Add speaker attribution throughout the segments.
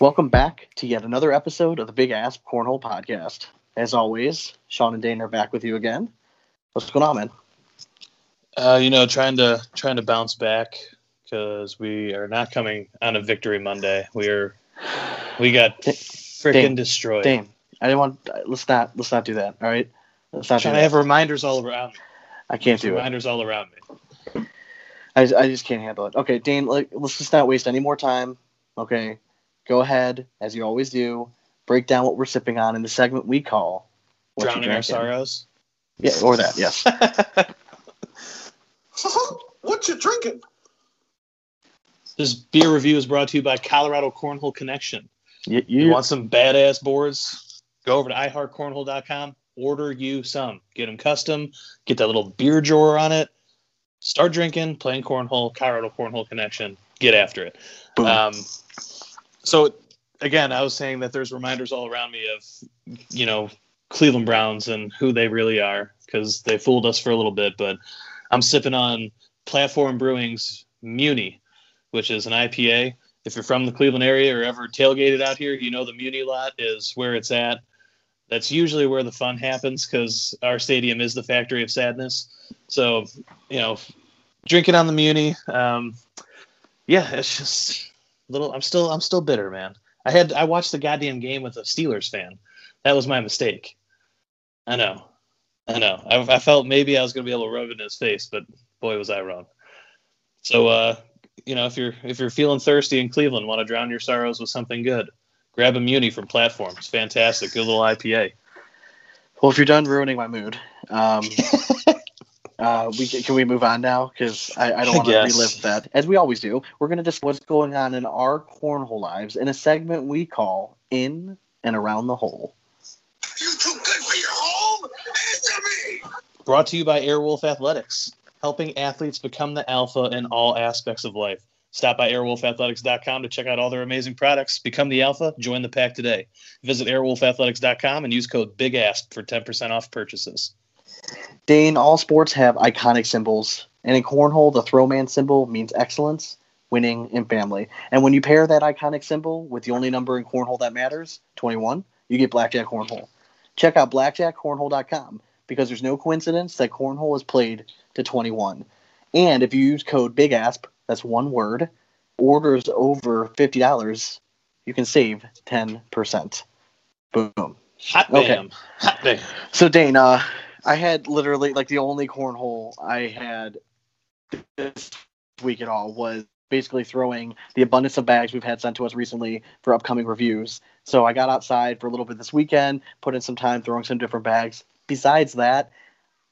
Speaker 1: Welcome back to yet another episode of the Big Ass Cornhole Podcast. As always, Sean and Dane are back with you again. What's going on, man?
Speaker 2: Uh, you know, trying to trying to bounce back because we are not coming on a victory Monday. We are we got freaking destroyed.
Speaker 1: Dane, I didn't want. Let's not. Let's not do that. All right. Let's not do
Speaker 2: trying to have reminders all around me.
Speaker 1: I can't do it.
Speaker 2: reminders all around me.
Speaker 1: I, I just can't handle it. Okay, Dane. Like, let's just not waste any more time. Okay, go ahead as you always do. Break down what we're sipping on in the segment we call What You
Speaker 2: Drowning our
Speaker 1: Drinking.
Speaker 2: sorrows.
Speaker 1: Yeah, or that. Yes.
Speaker 3: what you drinking?
Speaker 2: This beer review is brought to you by Colorado Cornhole Connection.
Speaker 1: you,
Speaker 2: You
Speaker 1: you
Speaker 2: want some badass boards? Go over to iHeartCornhole.com. Order you some. Get them custom. Get that little beer drawer on it. Start drinking, playing cornhole. Colorado Cornhole Connection. Get after it.
Speaker 1: boom.
Speaker 2: Um, so again, I was saying that there's reminders all around me of, you know, Cleveland Browns and who they really are because they fooled us for a little bit. But I'm sipping on Platform Brewing's Muni, which is an IPA. If you're from the Cleveland area or ever tailgated out here, you know the Muni lot is where it's at. That's usually where the fun happens because our stadium is the factory of sadness. So, you know, drinking on the Muni. Um, yeah, it's just little. I'm still I'm still bitter, man. I had I watched the goddamn game with a Steelers fan. That was my mistake. I know, I know. I, I felt maybe I was gonna be able to rub it in his face, but boy was I wrong. So, uh, you know, if you're if you're feeling thirsty in Cleveland, want to drown your sorrows with something good, grab a Muni from Platform. It's fantastic. Good little IPA.
Speaker 1: well, if you're done ruining my mood, um, uh, we can, can we move on now? Because I, I don't want to relive that. As we always do, we're going to discuss what's going on in our cornhole lives in a segment we call "In and Around the Hole."
Speaker 3: You too good for your home? Answer me!
Speaker 2: Brought to you by Airwolf Athletics, helping athletes become the alpha in all aspects of life. Stop by airwolfathletics.com to check out all their amazing products. Become the alpha, join the pack today. Visit airwolfathletics.com and use code BIGASP for 10% off purchases.
Speaker 1: Dane, all sports have iconic symbols, and in cornhole, the throwman symbol means excellence, winning, and family. And when you pair that iconic symbol with the only number in cornhole that matters, 21, you get Blackjack Cornhole. Check out blackjackcornhole.com because there's no coincidence that cornhole is played to 21. And if you use code BIGASP, that's one word, orders over $50, you can save 10%. Boom.
Speaker 2: Hot
Speaker 1: Okay.
Speaker 2: Hot damn.
Speaker 1: So Dane, uh, I had literally like the only cornhole I had this week at all was basically throwing the abundance of bags we've had sent to us recently for upcoming reviews. So I got outside for a little bit this weekend, put in some time throwing some different bags. Besides that,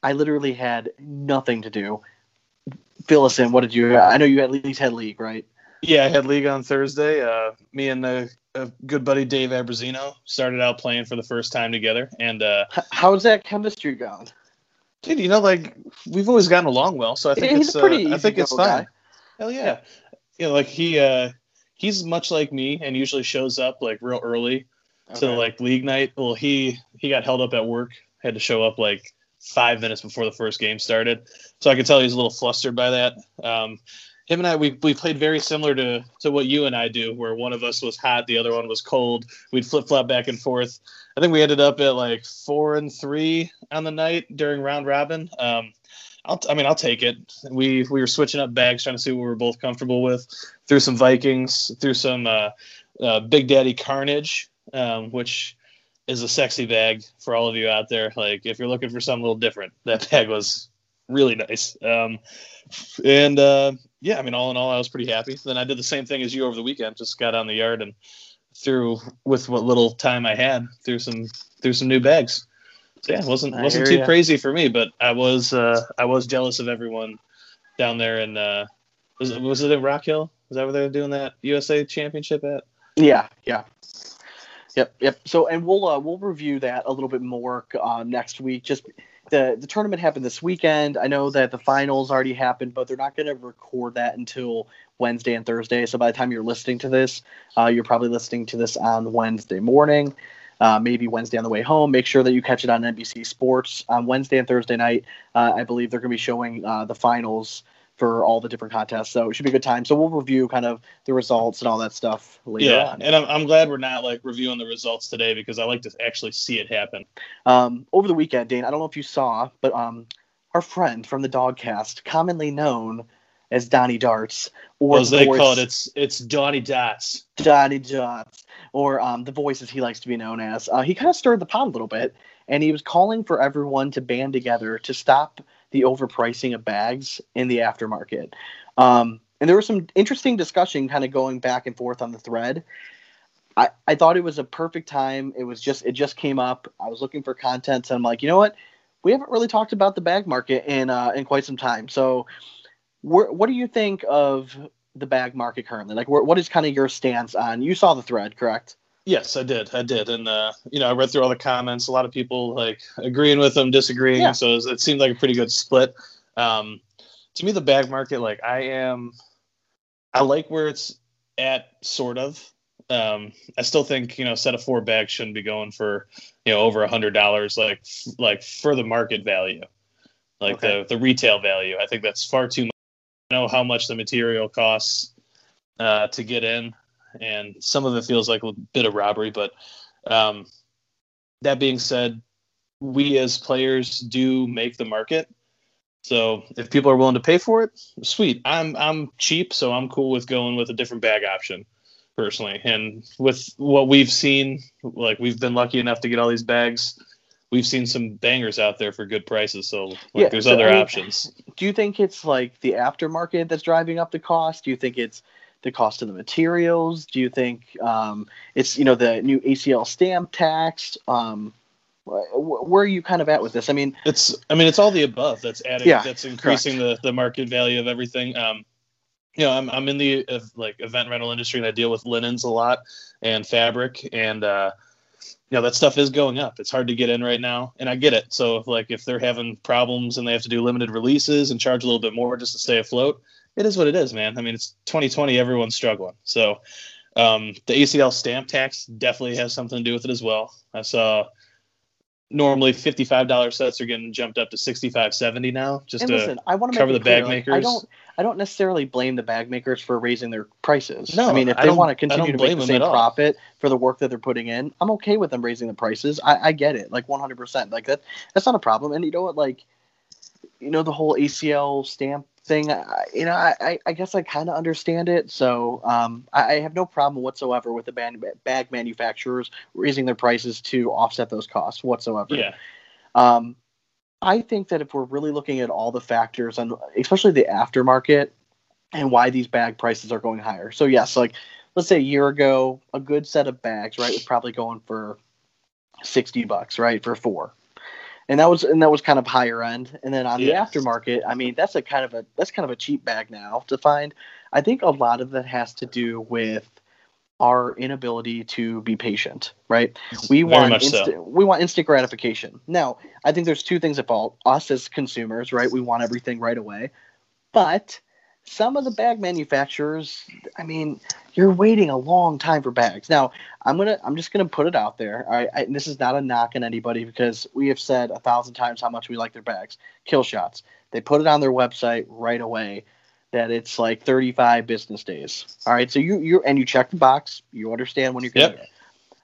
Speaker 1: I literally had nothing to do. Fill us in. What did you? I know you at least had league, right?
Speaker 2: Yeah, I had league on Thursday. Uh, me and the uh, good buddy Dave Abrazino started out playing for the first time together. And, uh,
Speaker 1: how's that chemistry going?
Speaker 2: dude, you know, like, we've always gotten along well. So I think
Speaker 1: He's
Speaker 2: it's,
Speaker 1: a pretty
Speaker 2: uh, I think it's fine.
Speaker 1: guy.
Speaker 2: Hell yeah. You know, like he uh he's much like me and usually shows up like real early to like league night. Well, he he got held up at work, had to show up like five minutes before the first game started. So I could tell he's a little flustered by that. Um him and I we, we played very similar to to what you and I do, where one of us was hot, the other one was cold. We'd flip flop back and forth. I think we ended up at like four and three on the night during round robin. Um, I'll, I mean, I'll take it. We we were switching up bags, trying to see what we were both comfortable with. Through some Vikings, through some uh, uh, Big Daddy Carnage, um, which is a sexy bag for all of you out there. Like, if you're looking for something a little different, that bag was really nice. Um, and uh, yeah, I mean, all in all, I was pretty happy. Then I did the same thing as you over the weekend. Just got on the yard and threw with what little time I had through some through some new bags. So yeah, it wasn't
Speaker 1: I
Speaker 2: wasn't too
Speaker 1: ya.
Speaker 2: crazy for me, but I was uh, I was jealous of everyone down there in uh, was it, was it in Rock Hill? Is that where they were doing that USA Championship at?
Speaker 1: Yeah, yeah. Yep, yep. So, and we'll uh, we'll review that a little bit more uh, next week. Just the the tournament happened this weekend. I know that the finals already happened, but they're not going to record that until Wednesday and Thursday. So by the time you're listening to this, uh, you're probably listening to this on Wednesday morning. Uh, maybe Wednesday on the way home. Make sure that you catch it on NBC Sports on Wednesday and Thursday night. Uh, I believe they're going to be showing uh, the finals for all the different contests. So it should be a good time. So we'll review kind of the results and all that stuff later
Speaker 2: Yeah,
Speaker 1: on.
Speaker 2: and I'm, I'm glad we're not like reviewing the results today because I like to actually see it happen.
Speaker 1: Um, over the weekend, Dane, I don't know if you saw, but um, our friend from the Dogcast, commonly known as Donnie Darts, or
Speaker 2: Or as they
Speaker 1: voice-
Speaker 2: call it, it's it's Donnie Dots.
Speaker 1: Donnie Darts, or um, the voice as he likes to be known as, uh, he kind of stirred the pot a little bit, and he was calling for everyone to band together to stop the overpricing of bags in the aftermarket. Um, and there was some interesting discussion kind of going back and forth on the thread. I, I thought it was a perfect time. It was just it just came up. I was looking for content, and I'm like, you know what? We haven't really talked about the bag market in uh, in quite some time. So, where, what do you think of the bag market currently? Like, where, what is kind of your stance on? You saw the thread, correct?
Speaker 2: Yes, I did. I did, and uh, you know, I read through all the comments. A lot of people like agreeing with them, disagreeing.
Speaker 1: Yeah.
Speaker 2: So it, was- it seemed like a pretty good split. Um, to me, the bag market, like I am, I like where it's at, sort of. Um, I still think you know, a set of four bags shouldn't be going for you know over a hundred dollars, like like for the market value, like
Speaker 1: Okay.
Speaker 2: the the retail value. I think that's far too much. I know how much the material costs uh, to get in, and some of it feels like a bit of robbery. But um, that being said, we as players do make the market. So if people are willing to pay for it, sweet. I'm I'm cheap, so I'm cool with going with a different bag option personally. And with what we've seen, like we've been lucky enough to get all these bags. We've seen some bangers out there for good prices. So like,
Speaker 1: Yeah,
Speaker 2: there's
Speaker 1: so,
Speaker 2: other
Speaker 1: I mean,
Speaker 2: options.
Speaker 1: Do you think it's like the aftermarket that's driving up the cost? Do you think it's the cost of the materials? Do you think um, it's you know the new ACL stamp tax? Um, wh- wh- where are you kind of at with this? I mean,
Speaker 2: It's I mean it's all the above that's adding
Speaker 1: Yeah,
Speaker 2: that's increasing the, the market value of everything. Um you know, I'm I'm in the uh, like event rental industry and I deal with linens a lot and fabric and uh you know that stuff is going up. It's hard to get in right now and I get it. So if, like if they're having problems and they have to do limited releases and charge a little bit more just to stay afloat, it is what it is, man. I mean, it's 2020, everyone's struggling. So um, the ACL stamp tax definitely has something to do with it as well. I saw normally $55 sets are getting jumped up to 65 70 now just
Speaker 1: and
Speaker 2: to
Speaker 1: listen, I want to
Speaker 2: cover
Speaker 1: make
Speaker 2: the
Speaker 1: clear,
Speaker 2: bag
Speaker 1: like, I
Speaker 2: makers.
Speaker 1: don't. I don't necessarily blame the bag makers for raising their prices.
Speaker 2: No,
Speaker 1: I mean, if
Speaker 2: I
Speaker 1: they want to continue to make the same profit for the work that they're putting in, I'm okay with them raising the prices. I, I get it, like 100. percent Like that, that's not a problem. And you know what, like, you know, the whole ACL stamp thing. I, you know, I, I- guess I kind of understand it. So um, I, I have no problem whatsoever with the bag, bag manufacturers raising their prices to offset those costs whatsoever.
Speaker 2: yeah
Speaker 1: Um, I think that if we're really looking at all the factors, and especially the aftermarket, and why these bag prices are going higher. So yes, like let's say a year ago, a good set of bags, right, was probably going for sixty bucks, right, for four, and that was and that was kind of higher end. And then on
Speaker 2: Yeah.
Speaker 1: the aftermarket, I mean, that's a kind of a that's kind of a cheap bag now to find. I think a lot of that has to do with our inability to be patient, right? We
Speaker 2: Very
Speaker 1: want
Speaker 2: much so.
Speaker 1: we want instant gratification. Now, I think there's two things at fault. Us as consumers, right? We want everything right away. But some of the bag manufacturers, I mean, you're waiting a long time for bags. Now, I'm gonna, I'm just gonna put it out there. All right, I, and this is not a knock on anybody because we have said a thousand times how much we like their bags. Kill shots. They put it on their website right away that it's like 35 business days. All right, so you you and you check the box. You understand when you're getting
Speaker 2: Yep.
Speaker 1: it.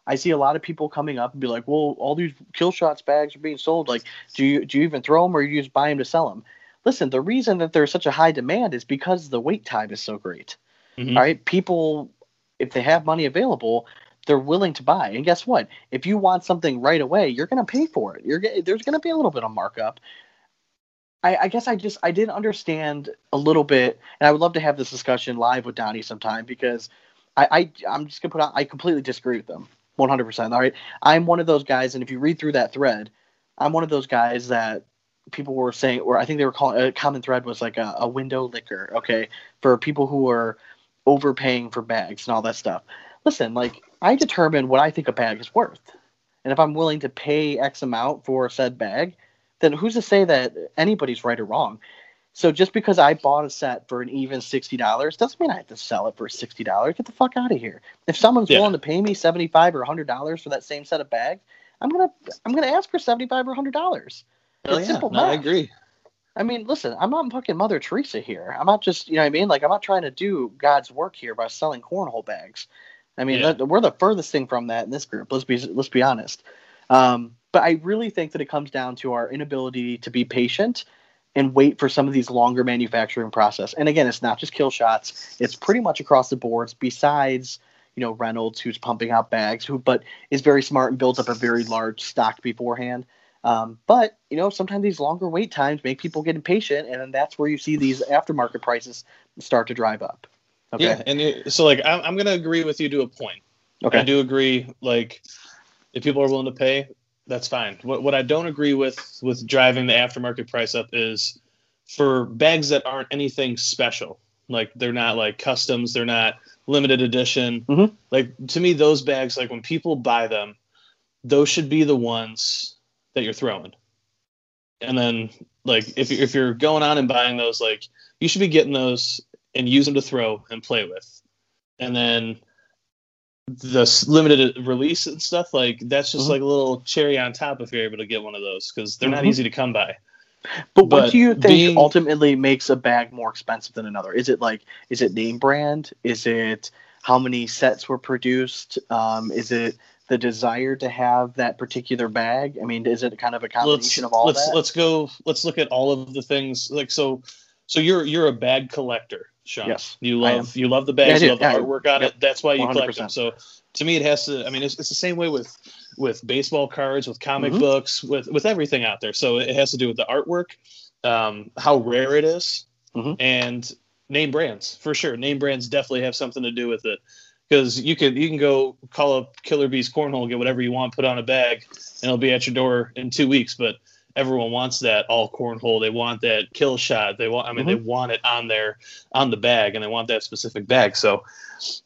Speaker 1: I see a lot of people coming up and be like, "Well, all these kill shots bags are being sold. Like, do you do you even throw them or you just buy them to sell them?" Listen, the reason that there's such a high demand is because the wait time is so great.
Speaker 2: Mhm.
Speaker 1: All right, people, if they have money available, they're willing to buy. And guess what? If you want something right away, you're going to pay for it. You're there's going to be a little bit of markup. I, I guess I just I didn't understand a little bit, and I would love to have this discussion live with Donnie sometime because I, I I'm just gonna put out I completely disagree with them 100. percent All right, I'm one of those guys, and if you read through that thread, I'm one of those guys that people were saying, or I think they were calling a common thread was like a, a window liquor, okay, for people who are overpaying for bags and all that stuff. Listen, like I determine what I think a bag is worth, and if I'm willing to pay X amount for said bag, then who's to say that anybody's right or wrong? So just because I bought a set for an even sixty dollars doesn't mean I have to sell it for sixty dollars. Get the fuck out of here. If someone's
Speaker 2: Yeah.
Speaker 1: willing to pay me seventy five or hundred dollars for that same set of bags, I'm gonna I'm gonna ask for seventy five or hundred dollars. It's
Speaker 2: yeah.
Speaker 1: simple
Speaker 2: No, I agree.
Speaker 1: I mean, listen, I'm not fucking Mother Teresa here. I'm not just, you know what I mean? Like, I'm not trying to do God's work here by selling cornhole bags. I mean,
Speaker 2: Yeah.
Speaker 1: that, we're the furthest thing from that in this group. Let's be let's be honest. Um, but I really think that it comes down to our inability to be patient and wait for some of these longer manufacturing process. And again, it's not just kill shots; it's pretty much across the boards. Besides, you know, Reynolds, who's pumping out bags, who but is very smart and builds up a very large stock beforehand. Um, but you know, sometimes these longer wait times make people get impatient, and then that's where you see these aftermarket prices start to drive up. Okay.
Speaker 2: Yeah, and it, so like I'm, I'm gonna agree with you to a point.
Speaker 1: Okay.
Speaker 2: I do agree. Like, if people are willing to pay, that's fine. What what I don't agree with with driving the aftermarket price up is for bags that aren't anything special. Like they're not like customs. They're not limited edition.
Speaker 1: Mhm.
Speaker 2: Like to me, those bags, like when people buy them, those should be the ones that you're throwing. And then like if if you're going on and buying those, like you should be getting those and use them to throw and play with. And then the limited release and stuff like that's just
Speaker 1: Mhm.
Speaker 2: like a little cherry on top if you're able to get one of those because they're not
Speaker 1: Mhm.
Speaker 2: easy to come by.
Speaker 1: But what do you think
Speaker 2: being-
Speaker 1: ultimately makes a bag more expensive than another? Is it like is it name brand? Is it how many sets were produced? Um, is it the desire to have that particular bag? I mean, is it kind of a
Speaker 2: Let's
Speaker 1: combination of all
Speaker 2: let's
Speaker 1: that?
Speaker 2: let's go. Let's look at all of the things like so. So you're you're a bag collector, Sean.
Speaker 1: Yes,
Speaker 2: you love you love the bags.
Speaker 1: Yeah,
Speaker 2: you love the artwork on
Speaker 1: yep.
Speaker 2: it. That's why you collect
Speaker 1: 100%.
Speaker 2: them. So to me, it has to. I mean, it's, it's the same way with with baseball cards, with comic
Speaker 1: Mhm.
Speaker 2: books, with with everything out there. So it has to do with the artwork, um, how rare it is,
Speaker 1: Mhm.
Speaker 2: and name brands for sure. Name brands definitely have something to do with it because you can you can go call up Killer Bees Cornhole, get whatever you want, put on a bag, and it'll be at your door in two weeks. But everyone wants that all cornhole. They want that kill shot. They want. I mean, they want it on their on the bag, and they want that specific bag. So,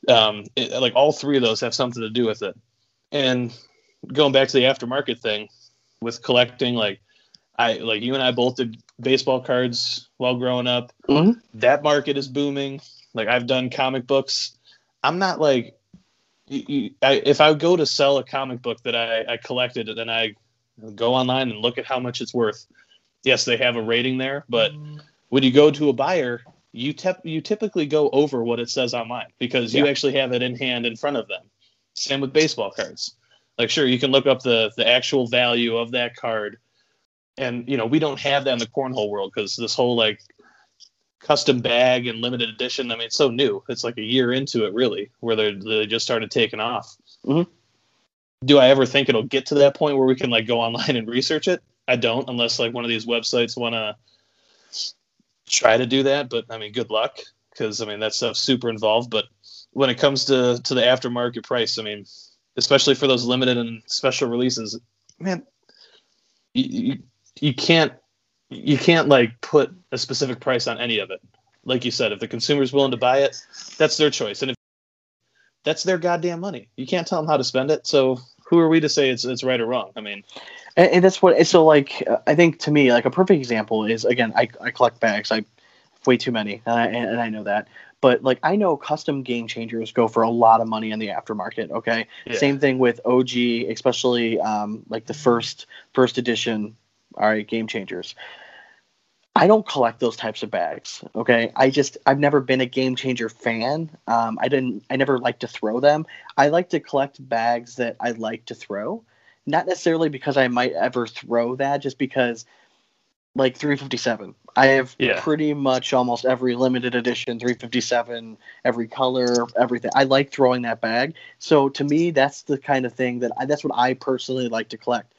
Speaker 2: um, it, like all three of those have something to do with it. And going back to the aftermarket thing with collecting, like I like you and I both did baseball cards while growing up.
Speaker 1: Mhm.
Speaker 2: That market is booming. Like I've done comic books. I'm not like you, I, if I go to sell a comic book that I, I collected and then I go online and look at how much it's worth. Yes, they have a rating there, but mm. when you go to a buyer, you tep- you typically go over what it says online because you actually have it in hand in front of them. Same with baseball cards. Like sure, you can look up the the actual value of that card, and you know we don't have that in the cornhole world because this whole like custom bag and limited edition. I mean, it's so new. It's like a year into it, really, where they they just started taking off.
Speaker 1: Mhm.
Speaker 2: Do I ever think it'll get to that point where we can like go online and research it? I don't, unless like one of these websites want to try to do that. But I mean, good luck because I mean that stuff's super involved. But when it comes to to the aftermarket price, I mean, especially for those limited and special releases, man, you, you, you can't you can't like put a specific price on any of it. Like you said, if the consumer's willing to buy it, that's their choice, and if that's their goddamn money, you can't tell them how to spend it. So who are we to say it's it's right or wrong? I mean,
Speaker 1: and, and that's what so like i think to me like a perfect example is again i, I collect bags i way too many and I, and I know that but like i know custom game changers go for a lot of money in the aftermarket okay
Speaker 2: Yeah.
Speaker 1: same thing with og especially um, like the first first edition all right game changers i don't collect those types of bags okay i just i've never been a game changer fan um, i didn't i never like to throw them i like to collect bags that i like to throw not necessarily because I might ever throw that, just because like 357. I have
Speaker 2: Yeah.
Speaker 1: pretty much almost every limited edition 357, every color, everything. I like throwing that bag. So to me, that's the kind of thing that I, that's what I personally like to collect.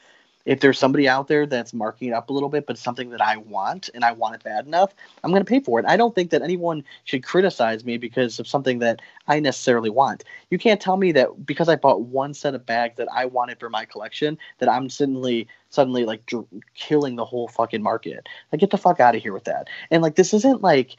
Speaker 1: If there's somebody out there that's marking it up a little bit, but something that I want and I want it bad enough, I'm going to pay for it. I don't think that anyone should criticize me because of something that I necessarily want. You can't tell me that because I bought one set of bags that I wanted for my collection that I'm suddenly suddenly like dr- killing the whole fucking market. Like get the fuck out of here with that. And like this isn't like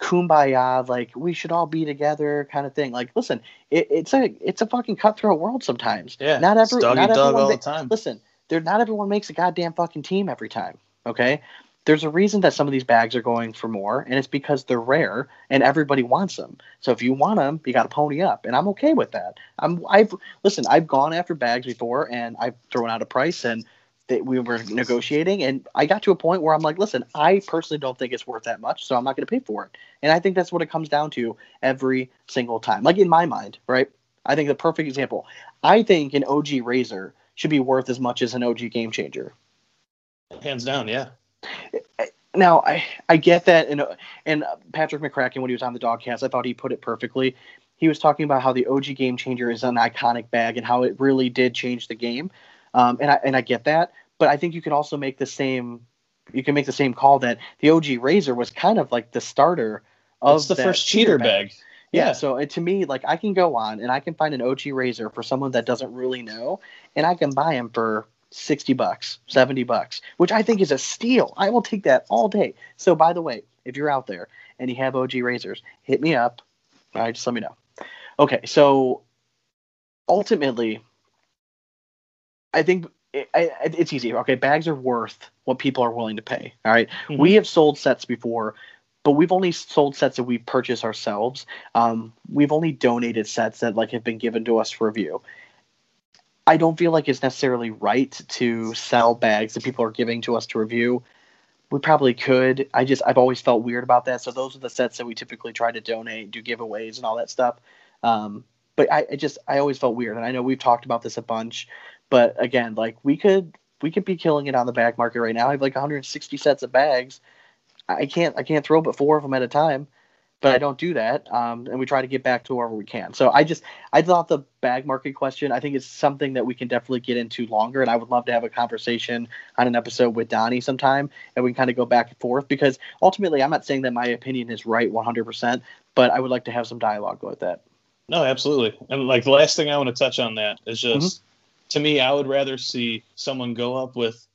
Speaker 1: kumbaya like we should all be together kind of thing. Like listen, it, it's a it's a fucking cutthroat world sometimes.
Speaker 2: yeah,
Speaker 1: Not every not
Speaker 2: dog
Speaker 1: everyone
Speaker 2: all the time.
Speaker 1: listen, there not everyone makes a goddamn fucking team every time. Okay? There's a reason that some of these bags are going for more, and it's because they're rare and everybody wants them. So if you want them, you got to pony up, and I'm okay with that. I'm I've listen, I've gone after bags before, and I've thrown out a price, and we were negotiating, and I got to a point where I'm like, listen, I personally don't think it's worth that much, so I'm not going to pay for it. And I think that's what it comes down to every single time. Like in my mind, right? I think the perfect example. I think an OG Razor should be worth as much as an OG Game Changer.
Speaker 2: Hands down, yeah.
Speaker 1: Now I I get that, and and Patrick McCracken when he was on the Dogcast, I thought he put it perfectly. He was talking about how the OG Game Changer is an iconic bag and how it really did change the game, um, and I and I get that, but I think you can also make the same you can make the same call that the OG Razor was kind of like the starter of
Speaker 2: It's the first cheater bag.
Speaker 1: Yeah.
Speaker 2: Yeah.
Speaker 1: So uh, to me, like I can go on and I can find an OG Razor for someone that doesn't really know, and I can buy him for sixty bucks, seventy bucks, which I think is a steal. I will take that all day. So by the way, if you're out there and you have OG Razors, hit me up. All right, just let me know. Okay, so ultimately, I think it, I, it's easy. Okay, bags are worth what people are willing to pay. All right?
Speaker 2: Mhm.
Speaker 1: we have sold sets before, but we've only sold sets that we purchase ourselves. Um, we've only donated sets that like have been given to us for review. I don't feel like it's necessarily right to sell bags that people are giving to us to review. We probably could. I just I've always felt weird about that. So those are the sets that we typically try to donate, do giveaways and all that stuff. Um, but I, I just I always felt weird, and I know we've talked about this a bunch. But again, like we could we could be killing it on the bag market right now. I have like 160 sets of bags. I can't I can't throw but four of them at a time, but I don't do that. Um, and we try to get back to wherever we can. So I just I thought the bag market question. I think it's something that we can definitely get into longer, and I would love to have a conversation on an episode with Donnie sometime, and we can kind of go back and forth because ultimately I'm not saying that my opinion is right 100%, but I would like to have some dialogue with that.
Speaker 2: No, absolutely. And like the last thing I want to touch on that is just to me, I would rather see someone go up with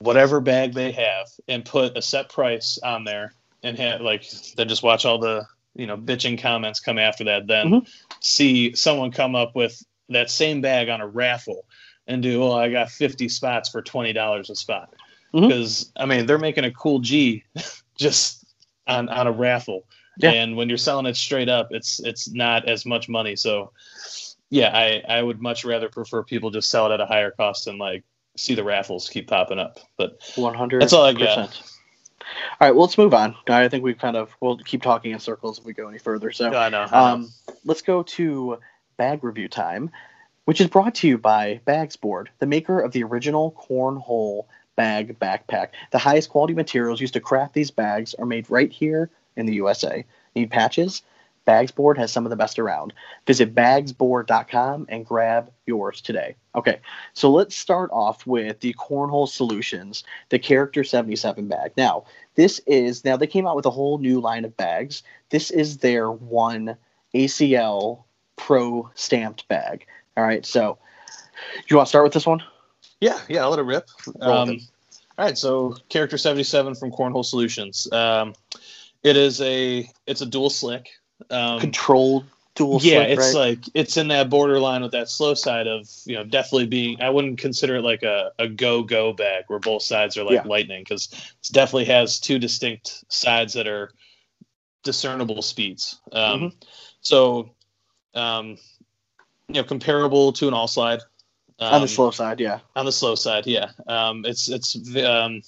Speaker 2: whatever bag they have and put a set price on there and have like then just watch all the you know bitching comments come after that. Then
Speaker 1: Mhm.
Speaker 2: see someone come up with that same bag on a raffle and do oh I got fifty spots for twenty dollars a spot because I mean they're making a cool G just on on a raffle.
Speaker 1: Yeah.
Speaker 2: And when you're selling it straight up, it's it's not as much money. So yeah, I, I would much rather prefer people just sell it at a higher cost and like see the raffles keep popping up. But
Speaker 1: 100.
Speaker 2: That's all I got.
Speaker 1: All right, well, let's move on. I think we kind of we'll keep talking in circles if we go any further. So,
Speaker 2: I know.
Speaker 1: um, let's go to bag review time, which is brought to you by Bagsboard, the maker of the original cornhole bag backpack. The highest quality materials used to craft these bags are made right here in the USA. Need patches? Bagsboard has some of the best around. Visit bagsboard.com and grab yours today. Okay, so let's start off with the Cornhole Solutions, the Character 77 bag. Now, this is now they came out with a whole new line of bags. This is their one ACL Pro stamped bag. All right, so you want to start with this one?
Speaker 2: yeah, yeah, I'll let it rip. Um, all right, so character 77 from Cornhole Solutions. Um, it is a it's a dual slick. Um,
Speaker 1: Controlled dual
Speaker 2: yeah,
Speaker 1: slick,
Speaker 2: it's
Speaker 1: right?
Speaker 2: like it's in that borderline with that slow side of you know definitely being. I wouldn't consider it like a, a go go bag where both sides are like
Speaker 1: Yeah.
Speaker 2: lightning because it definitely has two distinct sides that are discernible speeds. Um,
Speaker 1: Mhm.
Speaker 2: So, um, you know, comparable to an all slide. Um,
Speaker 1: on the slow side, yeah.
Speaker 2: on the slow side, yeah. Um, it's it's um,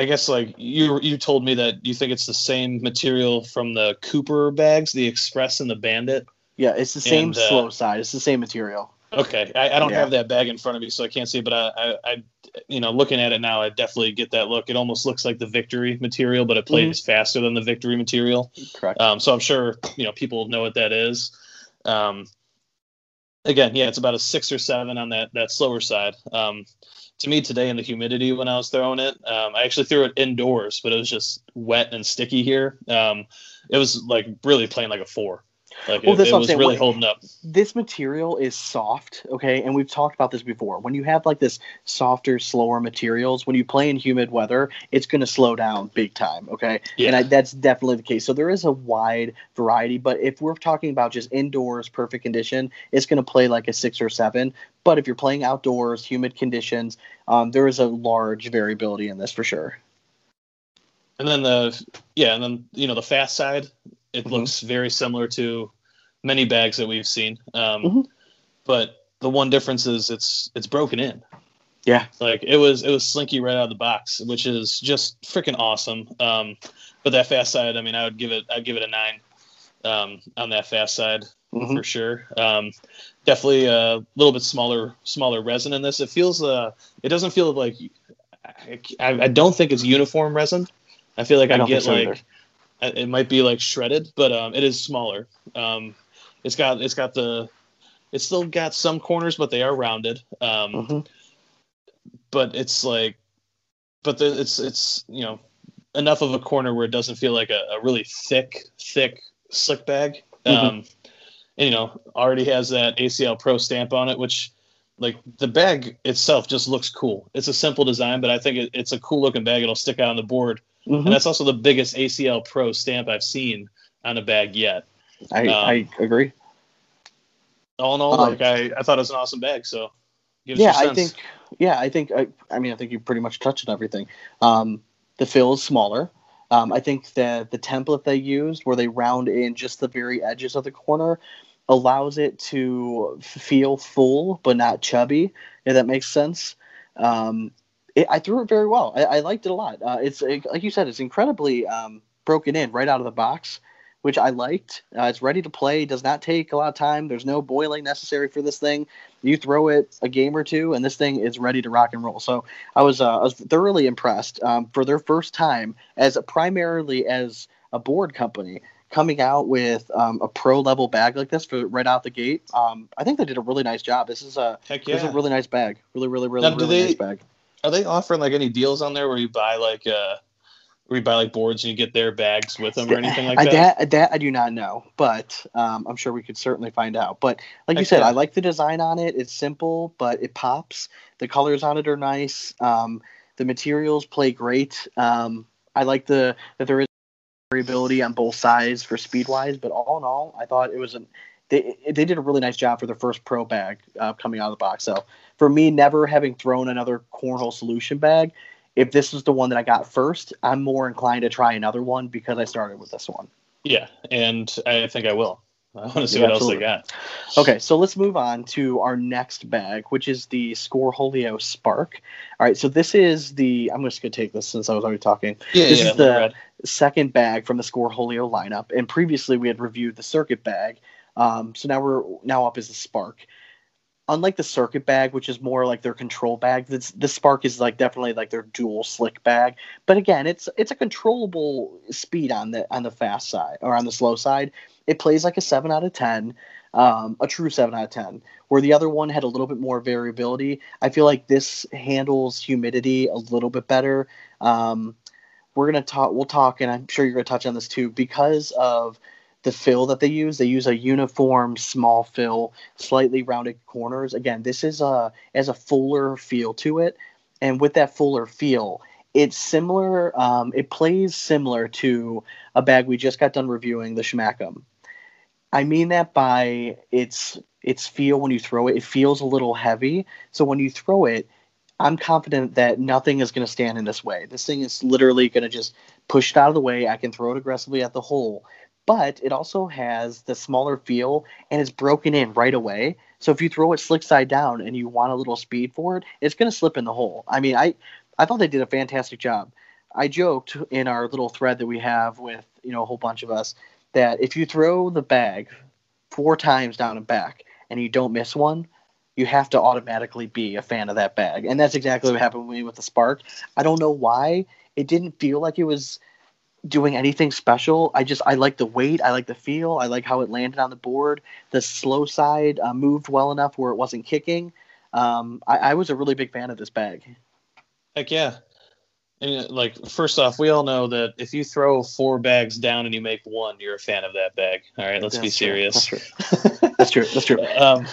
Speaker 2: I guess like you you told me that you think it's the same material from the Cooper bags, the Express and the Bandit.
Speaker 1: Yeah, it's the same
Speaker 2: And, uh,
Speaker 1: slow side. It's the same material.
Speaker 2: Okay, I, I don't
Speaker 1: Yeah.
Speaker 2: have that bag in front of me, so I can't see. But I, I, I, you know, looking at it now, I definitely get that look. It almost looks like the Victory material, but it
Speaker 1: Mm-hmm.
Speaker 2: plays faster than the Victory material.
Speaker 1: Correct.
Speaker 2: Um, so I'm sure you know people know what that is. Um, again, yeah, it's about a six or seven on that that slower side. Um, to me today in the humidity when I was throwing it, um, I actually threw it indoors, but it was just wet and sticky here. Um, it was like really playing like a four. Like
Speaker 1: Well,
Speaker 2: it,
Speaker 1: that's
Speaker 2: it was
Speaker 1: saying.
Speaker 2: really holding up.
Speaker 1: this material is soft, okay, and we've talked about this before. When you have like this softer, slower materials, when you play in humid weather, it's going to slow down big time, okay?
Speaker 2: Yeah.
Speaker 1: And I, that's definitely the case. So there is a wide variety, but if we're talking about just indoors, perfect condition, it's going to play like a six or seven. But if you're playing outdoors, humid conditions, um, there is a large variability in this for sure.
Speaker 2: And then the yeah, and then you know the fast side, it
Speaker 1: Mhm.
Speaker 2: looks very similar to many bags that we've seen. Um,
Speaker 1: Mhm.
Speaker 2: But the one difference is it's it's broken in.
Speaker 1: Yeah.
Speaker 2: Like it was it was slinky right out of the box, which is just freaking awesome. Um, but that fast side, I mean, I would give it I'd give it a nine um, on that fast side
Speaker 1: Mhm.
Speaker 2: for sure. Um, definitely a little bit smaller smaller resin in this. It feels uh it doesn't feel like I, I, don't think it's uniform resin. I feel like
Speaker 1: I
Speaker 2: I, get like it might be like shredded, but um, it is smaller. Um, it's got it's got the it's still got some corners, but they are rounded. Um,
Speaker 1: Mhm.
Speaker 2: but it's like, but the, it's it's you know enough of a corner where it doesn't feel like a, a really thick thick slick bag.
Speaker 1: Mhm.
Speaker 2: Um, and you know already has that ACL Pro stamp on it, which like the bag itself just looks cool. It's a simple design, but I think it, it's a cool looking bag. It'll stick out on the board,
Speaker 1: Mhm.
Speaker 2: and that's also the biggest ACL Pro stamp I've seen on a bag yet.
Speaker 1: I,
Speaker 2: um,
Speaker 1: I agree.
Speaker 2: All in all,
Speaker 1: Um,
Speaker 2: like I, I thought it was an awesome bag. So
Speaker 1: yeah, I think. Yeah, I think. I, I mean, I think you pretty much touched on everything. Um, the fill is smaller. Um, I think that the template they used, where they round in just the very edges of the corner, allows it to feel full but not chubby. If that makes sense. Um, it, I threw it very well. I, I liked it a lot. Uh, it's it, like you said, it's incredibly um, broken in right out of the box, which I liked. Uh, it's ready to play. Does not take a lot of time. There's no boiling necessary for this thing. You throw it a game or two, and this thing is ready to rock and roll. So I was uh, I was thoroughly impressed um, for their first time as a, primarily as a board company coming out with um, a pro level bag like this for right out the gate. Um, I think they did a really nice job. This is a
Speaker 2: Heck
Speaker 1: this is a really nice bag. Really, really, really,
Speaker 2: Now,
Speaker 1: really
Speaker 2: they-
Speaker 1: nice bag.
Speaker 2: Are they offering like any deals on there where you buy like uh where you buy like boards and you get their bags with them or anything like
Speaker 1: I,
Speaker 2: that?
Speaker 1: that that I do not know, but um, I'm sure we could certainly find out. But like you
Speaker 2: Heck
Speaker 1: said,
Speaker 2: yeah.
Speaker 1: I like the design on it. It's simple, but it pops. The colors on it are nice. Um, the materials play great. Um, I like the that there is variability on both sides for speed wise, but all in all, I thought it was an they they did a really nice job for their first pro bag uh, coming out of the box. So for me, never having thrown another cornhole solution bag, if this is the one that I got first, I'm more inclined to try another one because I started with this one.
Speaker 2: Yeah, and I think I will. I want to see
Speaker 1: Yeah,
Speaker 2: what
Speaker 1: absolutely.
Speaker 2: else they got.
Speaker 1: Okay, so let's move on to our next bag, which is the Scoreholio Spark. All right, so this is the I'm just gonna take this since I was already talking.
Speaker 2: Yeah,
Speaker 1: This
Speaker 2: yeah.
Speaker 1: is the-
Speaker 2: red.
Speaker 1: Second bag from the Scoreholio lineup, and previously we had reviewed the Circuit bag. Um, so now we're now up is the Spark. Unlike the Circuit bag, which is more like their control bag, this the Spark is like definitely like their dual slick bag. But again, it's it's a controllable speed on the on the fast side or on the slow side. It plays like a seven out of ten, um, a true seven out of ten. Where the other one had a little bit more variability. I feel like this handles humidity a little bit better. Um, we're gonna talk. We'll talk, and I'm sure you're gonna touch on this too, because of the fill that they use. They use a uniform small fill, slightly rounded corners. Again, this is a as a fuller feel to it, and with that fuller feel, it's similar. Um, it plays similar to a bag we just got done reviewing, the Schmackum. I mean that by its its feel when you throw it. It feels a little heavy, so when you throw it, I'm confident that nothing is going to stand in this way. This thing is literally going to just push it out of the way. I can throw it aggressively at the hole, but it also has the smaller feel and it's broken in right away. So if you throw it slick side down and you want a little speed for it, it's going to slip in the hole. I mean, I I thought they did a fantastic job. I joked in our little thread that we have with you know a whole bunch of us that if you throw the bag four times down and back and you don't miss one, you have to automatically be a fan of that bag. And that's exactly what happened with me with the Spark. I don't know why it didn't feel like it was doing anything special. I just I like the weight, I like the feel, I like how it landed on the board. The slow side uh, moved well enough where it wasn't kicking. Um, I, I was a really big fan of this bag.
Speaker 2: Heck yeah. And uh, like first off, we all know that if you throw four bags down and you make one, you're a fan of that bag. All right, let's be
Speaker 1: That's true.
Speaker 2: serious.
Speaker 1: That's true. That's true. That's true.
Speaker 2: um,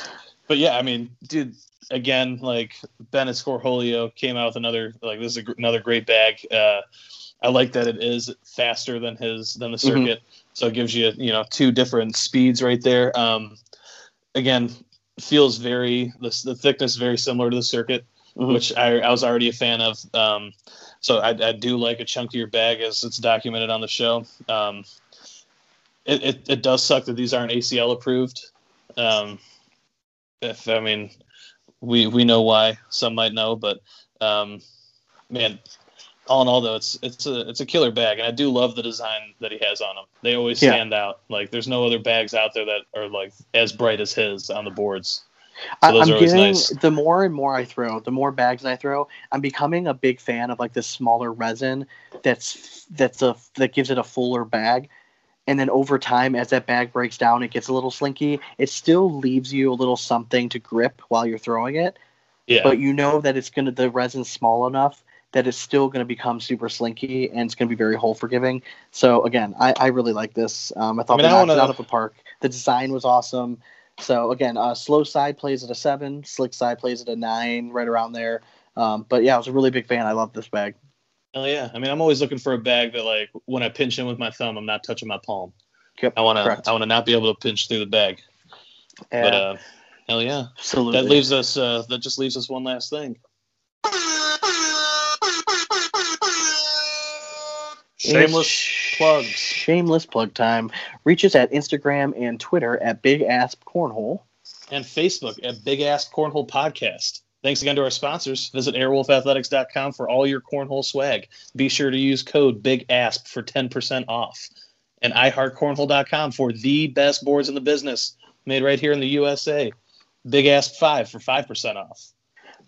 Speaker 2: but yeah, I mean, dude, again, like Bennett Scoreholio came out with another like this is a, gr- another great bag. Uh, I like that it is faster than his than the
Speaker 1: Mhm.
Speaker 2: circuit, so it gives you you know two different speeds right there. Um, again, feels very the, the thickness very similar to the circuit,
Speaker 1: Mhm.
Speaker 2: which I, I was already a fan of. Um, so I, I do like a chunkier bag as it's documented on the show. Um, it, it, it does suck that these aren't ACL approved. Um, if I mean, we we know why. Some might know, but um, man, all in all though, it's it's a it's a killer bag, and I do love the design that he has on them. They always
Speaker 1: Yeah.
Speaker 2: stand out. Like there's no other bags out there that are like as bright as his on the boards. Those
Speaker 1: I'm
Speaker 2: are
Speaker 1: getting
Speaker 2: nice.
Speaker 1: the more and more I throw, the more bags I throw. I'm becoming a big fan of like this smaller resin that's that's a that gives it a fuller bag. And then over time, as that bag breaks down, it gets a little slinky. It still leaves you a little something to grip while you're throwing it,
Speaker 2: Yeah,
Speaker 1: but you know that it's gonna the resin's small enough that it's still gonna become super slinky and it's gonna be very hole forgiving. So again, I, I really like this. Um, I thought
Speaker 2: I mean, I
Speaker 1: knocked it
Speaker 2: wanna-
Speaker 1: out of the park. The design was awesome. So again, uh, slow side plays at a seven, slick side plays at a nine, right around there. Um, but yeah, I was a really big fan. I love this bag.
Speaker 2: Hell yeah. I mean, I'm always looking for a bag that like when I pinch in with my thumb, I'm not touching my palm.
Speaker 1: Yep,
Speaker 2: I want to I want to not be able to pinch through the bag. But uh, hell yeah.
Speaker 1: absolutely.
Speaker 2: That leaves us. Uh, that just leaves us one last thing. Shameless plugs.
Speaker 1: Shameless plug time. Reach us at Instagram and Twitter at Big Ass Cornhole.
Speaker 2: and Facebook at Big Ass Cornhole Podcast. Thanks again to our sponsors. Visit airwolfathletics.com for all your cornhole swag. Be sure to use code BIGASP for 10% off. And iHeartCornhole.com for the best boards in the business, made right here in the USA. Big Ass 5 for 5% off.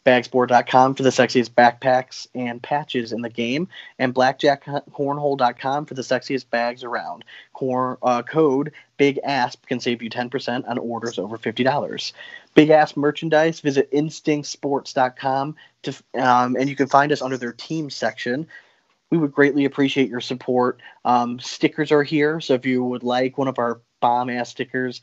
Speaker 1: Bagsport.com for the sexiest backpacks and patches in the game, and BlackjackCornhole.com for the sexiest bags around. Cor- uh, code Big Asp can save you 10% on orders over $50. Big Ass merchandise, visit InstinctSports.com to, um, and you can find us under their team section. We would greatly appreciate your support. Um, stickers are here, so if you would like one of our bomb ass stickers,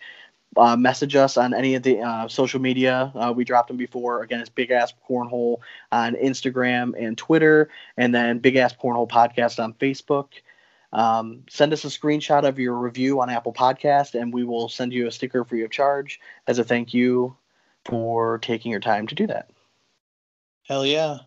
Speaker 1: uh, message us on any of the uh, social media. Uh, we dropped them before. Again, it's Big Ass Cornhole on Instagram and Twitter, and then Big Ass Cornhole Podcast on Facebook. Um, send us a screenshot of your review on Apple Podcast, and we will send you a sticker free of charge as a thank you for taking your time to do that.
Speaker 2: Hell yeah.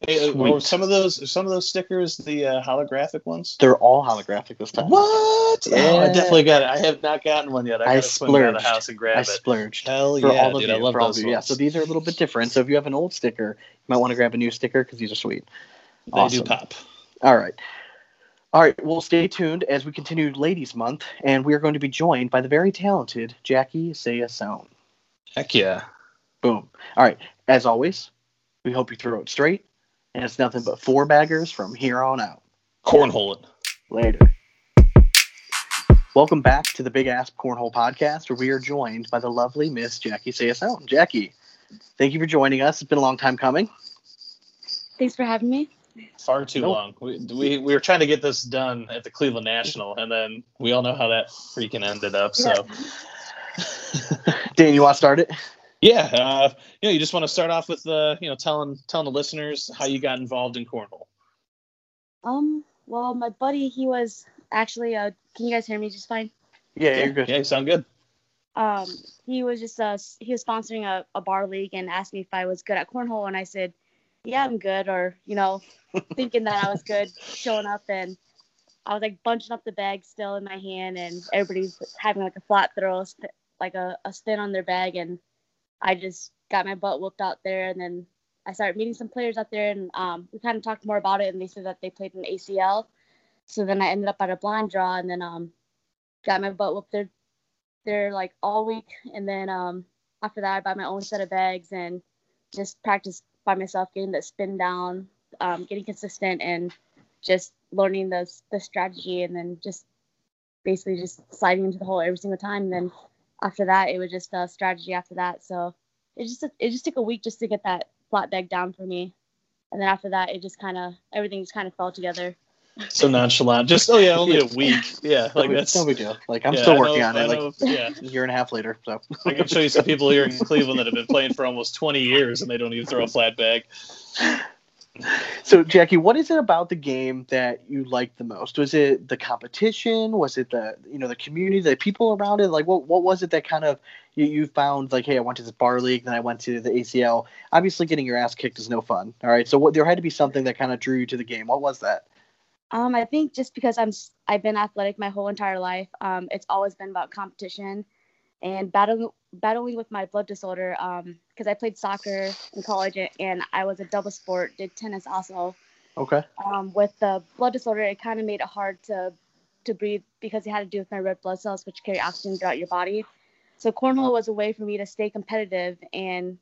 Speaker 2: Hey, uh, some of those some of those stickers the uh, holographic ones?
Speaker 1: They're all holographic this time.
Speaker 2: What? Oh, I definitely got it. I have not gotten one yet. I
Speaker 1: I
Speaker 2: gotta swing by the
Speaker 1: splurged.
Speaker 2: house and grab
Speaker 1: I
Speaker 2: it.
Speaker 1: splurged.
Speaker 2: Hell
Speaker 1: for
Speaker 2: yeah,
Speaker 1: all of
Speaker 2: dude!
Speaker 1: you.
Speaker 2: I love
Speaker 1: for
Speaker 2: those.
Speaker 1: Yeah, so these are a little bit different. So if you have an old sticker, you might want to grab a new sticker because these are sweet.
Speaker 2: they
Speaker 1: awesome.
Speaker 2: do pop.
Speaker 1: All right. All right. Well, stay tuned as we continue Ladies Month, and we are going to be joined by the very talented Jackie Sayasone.
Speaker 2: Heck yeah.
Speaker 1: Boom. All right. As always, we hope you throw it straight, and it's nothing but four baggers from here on out.
Speaker 2: Cornhole it.
Speaker 1: Later. Welcome back to the Big Ass Cornhole Podcast, where we are joined by the lovely Miss Jackie Sayasone. Jackie, thank you for joining us. It's been a long time coming.
Speaker 4: Thanks for having me.
Speaker 2: Far too
Speaker 1: Nope.
Speaker 2: long. We, we we were trying to get this done at the Cleveland National, and then we all know how that freaking ended up. So,
Speaker 1: Dan, you want to start it?
Speaker 2: Yeah, uh, you know, you just want to start off with uh, you know telling telling the listeners how you got involved in cornhole.
Speaker 4: Um, well, my buddy, he was actually, uh, can you guys hear me just fine?
Speaker 1: Yeah, you're good.
Speaker 2: Yeah, you sound good.
Speaker 4: Um, he was just, uh, he was sponsoring a, a bar league and asked me if I was good at cornhole. And I said, yeah, I'm good. Or, you know, thinking that I was good showing up. And I was like bunching up the bag still in my hand and everybody's having like a flat throw, like a, a spin on their bag. And I just got my butt whooped out there. And then I started meeting some players out there and um, we kind of talked more about it. And they said that they played an ACL. So then I ended up at a blind draw and then um, got my butt whooped there, there like all week. And then um, after that, I bought my own set of bags and just practiced by myself, getting that spin down, um, getting consistent, and just learning the the strategy, and then just basically just sliding into the hole every single time. And then after that, it was just a strategy after that. So it just it just took a week just to get that flat bag down for me. And then after that, it just kind of everything just kind of fell together.
Speaker 2: So nonchalant. Just oh yeah, only a week. Yeah, like
Speaker 1: no,
Speaker 2: that's
Speaker 1: no big deal. Like I'm
Speaker 2: yeah,
Speaker 1: still working
Speaker 2: know-
Speaker 1: on
Speaker 2: I
Speaker 1: it. Like
Speaker 2: yeah,
Speaker 1: a year and a half later. So
Speaker 2: I can show you some people here in Cleveland that have been playing for almost 20 years and they don't even throw a flat bag.
Speaker 1: So Jackie, what is it about the game that you liked the most? Was it the competition? Was it the you know the community, the people around it? Like what what was it that kind of you, you found like, hey, I went to this bar league, then I went to the ACL. Obviously, getting your ass kicked is no fun. All right, so what there had to be something that kind of drew you to the game. What was that?
Speaker 4: Um, I think just because I'm I've been athletic my whole entire life. Um, it's always been about competition, and battling battling with my blood disorder because I played soccer in college and I was a double sport, did tennis also.
Speaker 1: Okay.
Speaker 4: Um, with the blood disorder, it kind of made it hard to to breathe because it had to do with my red blood cells, which carry oxygen throughout your body. So cornhole was a way for me to stay competitive and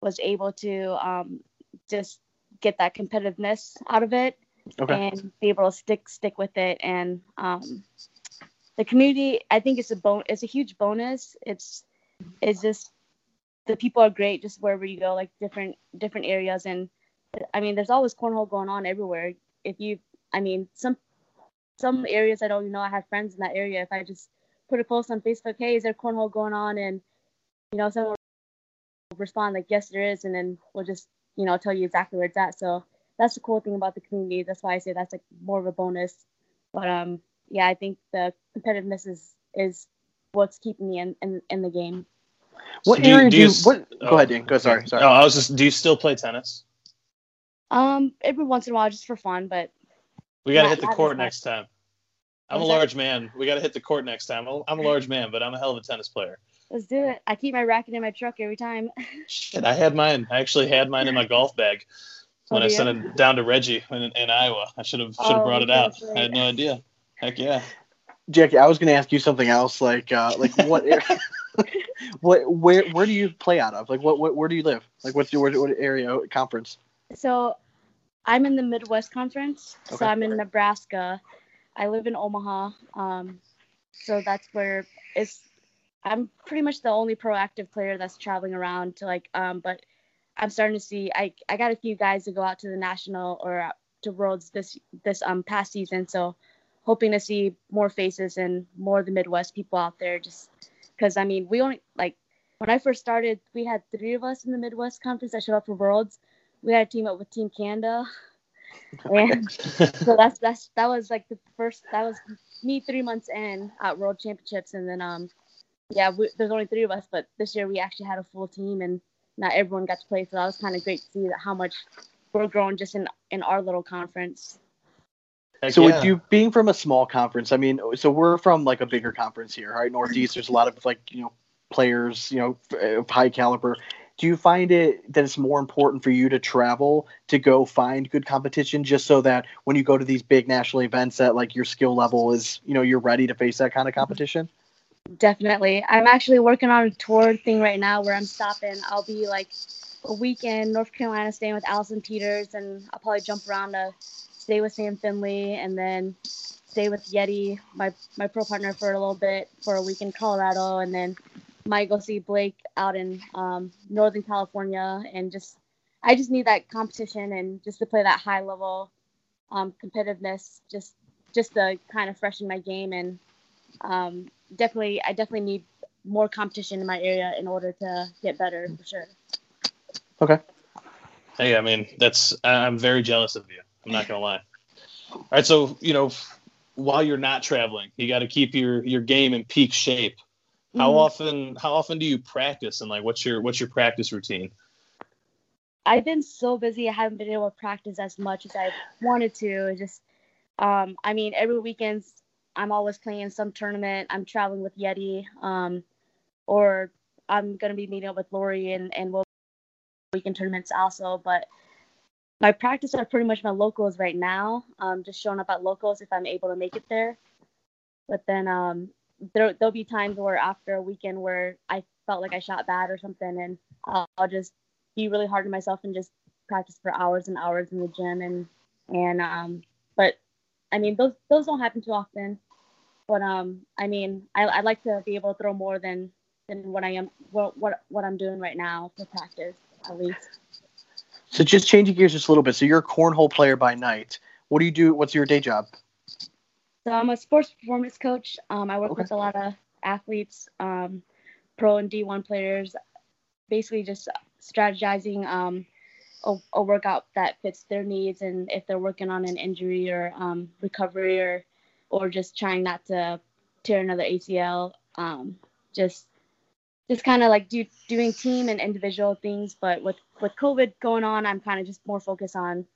Speaker 4: was able to um, just get that competitiveness out of it
Speaker 1: Okay.
Speaker 4: and be able to stick stick with it. And um, the community, I think, it's a bon- it's a huge bonus. It's it's just the people are great just wherever you go, like different different areas. And I mean, there's always cornhole going on everywhere. If you, I mean, some some areas I don't even know I have friends in that area. If I just put a post on Facebook, hey, is there cornhole going on? And you know, someone will respond like, yes, there is, and then we'll just you know tell you exactly where it's at. So that's the cool thing about the community. That's why I say that's like more of a bonus. But um, yeah, I think the competitiveness is is what's keeping me in in, in the game.
Speaker 1: What
Speaker 2: So do you-
Speaker 1: area
Speaker 2: do
Speaker 1: do you?
Speaker 2: you
Speaker 1: what?
Speaker 2: oh.
Speaker 1: Go ahead, Dan. Go. Sorry. Sorry.
Speaker 2: No, I was just. Do you still play tennis?
Speaker 4: Um, every once in a while, just for fun, but
Speaker 2: We got to
Speaker 4: Not-
Speaker 2: hit the court next time. I'm a large man. We got to hit the court next time. I'm I'm a large man, but I'm a hell of a tennis player.
Speaker 4: let's do it. I keep my racket in my truck every time.
Speaker 2: Shit, I had mine. I actually had mine in my golf bag when
Speaker 4: Oh,
Speaker 2: I
Speaker 4: do
Speaker 2: sent it down to Reggie in, in Iowa. I should have should have
Speaker 4: Oh,
Speaker 2: brought it out.
Speaker 4: that's
Speaker 2: I had no idea. Heck yeah.
Speaker 1: Jackie, I was going to ask you something else. Like, uh, like what? what? Where? Where do you play out of? Like, what? what where do you live? Like, what's your what, what area conference?
Speaker 4: So I'm in the Midwest Conference.
Speaker 1: Okay.
Speaker 4: So I'm in Nebraska. I live in Omaha. Um, so that's where it's. I'm pretty much the only proactive player that's traveling around to like. Um, but I'm starting to see. I I got a few guys to go out to the national or uh, to worlds this this um past season. So hoping to see more faces and more of the Midwest people out there. Just because I mean we only like when I first started, we had three of us in the Midwest Conference that showed up for worlds we had a team up with Team Canada. And so that's that's that was like the first that was me three months in at World Championships, and then um yeah we, there's only three of us, but this year we actually had a full team, and not everyone got to play, so that was kind of great to see that how much we're growing just in in our little conference.
Speaker 2: Heck
Speaker 1: So
Speaker 2: yeah.
Speaker 1: with you being from a small conference, I mean, so we're from like a bigger conference here, right? Northeast. There's a lot of like you know players, you know, eh, of high caliber. Do you find it that it's more important for you to travel to go find good competition, just so that when you go to these big national events, that like your skill level is, you know, you're ready to face that kind of competition?
Speaker 4: Definitely, I'm actually working on a tour thing right now where I'm stopping. I'll be like a week in North Carolina, staying with Allison Peters, and I'll probably jump around to stay with Sam Finley, and then stay with Yeti, my my pro partner, for a little bit for a week in Colorado, and then might go see Blake out in um, Northern California, and just I just need that competition and just to play that high level um, competitiveness, just just to kind of freshen my game and um, definitely I definitely need more competition in my area in order to get better for sure.
Speaker 1: Okay.
Speaker 2: Hey, I mean, that's I- I'm very jealous of you. I'm not gonna lie. All right, so you know, while you're not traveling, you got to keep your your game in peak shape. How
Speaker 4: Mhm.
Speaker 2: often how often do you practice and like what's your what's your practice routine?
Speaker 4: I've been so busy I haven't been able to practice as much as I wanted to. Just um, I mean every weekends I'm always playing some tournament. I'm traveling with Yeti, um, or I'm gonna be meeting up with Lori and and we'll be weekend tournaments also. But my practice are pretty much my locals right now. Um, just showing up at locals if I'm able to make it there. But then um, there there'll be times where after a weekend where I felt like I shot bad or something, and I'll, I'll just be really hard on myself and just practice for hours and hours in the gym and and um but I mean those those don't happen too often but um I mean I I like to be able to throw more than than what I am what what what I'm doing right now for practice at least
Speaker 1: So just changing gears just a little bit. So you're a cornhole player by night. What do you do? What's your day job?
Speaker 4: so I'm a sports performance coach um I work
Speaker 1: Okay.
Speaker 4: with a lot of athletes um pro and D1 players basically just strategizing um a, a workout that fits their needs and if they're working on an injury or um, recovery or or just trying not to tear another ACL um, just just kind of like do, doing team and individual things but with with COVID going on I'm kind of just more focused on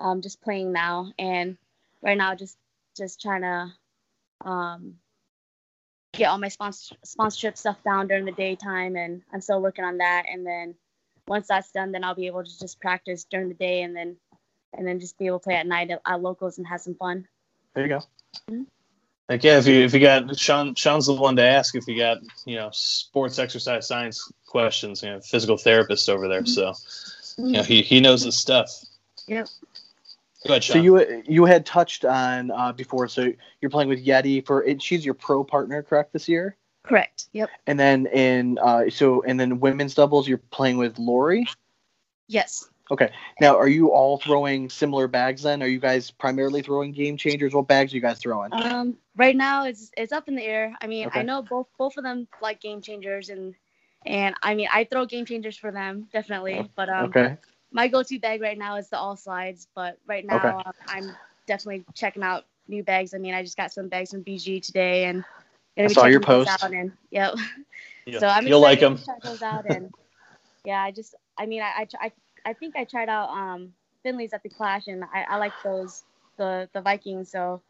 Speaker 4: um, just playing now and right now just just trying to um, get all my sponsor sponsorship stuff down during the daytime, and I'm still working on that. And then once that's done, then I'll be able to just practice during the day, and then and then just be able to play at night at, at locals and have some fun.
Speaker 1: There you go.
Speaker 2: Like yeah, if you if you got Sean Sean's the one to ask if you got you know sports exercise science questions, you know, physical therapist over there. So you know he he knows his stuff.
Speaker 4: Yep.
Speaker 2: Go ahead, Sean.
Speaker 1: So you you had touched on uh, before. So you're playing with Yeti for it, she's your pro partner, correct? This year,
Speaker 4: Correct. Yep.
Speaker 1: and then in uh, so and then women's doubles, you're playing with Lori.
Speaker 4: Yes.
Speaker 1: Okay. Now, are you all throwing similar bags? Then are you guys primarily throwing game changers? What bags are you guys throwing?
Speaker 4: Um, right now it's it's up in the air. I mean,
Speaker 1: Okay.
Speaker 4: I know both both of them like game changers, and and I mean I throw game changers for them definitely. But um,
Speaker 1: okay.
Speaker 4: my go-to bag right now is the all slides. But right now
Speaker 1: Okay.
Speaker 4: um, I'm definitely checking out new bags. I mean, I just got some bags from BG today, and gonna
Speaker 1: I saw your
Speaker 4: checking
Speaker 1: post.
Speaker 4: out and yep.
Speaker 2: Yeah,
Speaker 4: So I'm
Speaker 2: you'll like
Speaker 4: them.
Speaker 2: him.
Speaker 4: to check those out, and yeah, I just I mean I I, I, I think I tried out um Finley's at the Clash, and I, I like those the the Vikings. So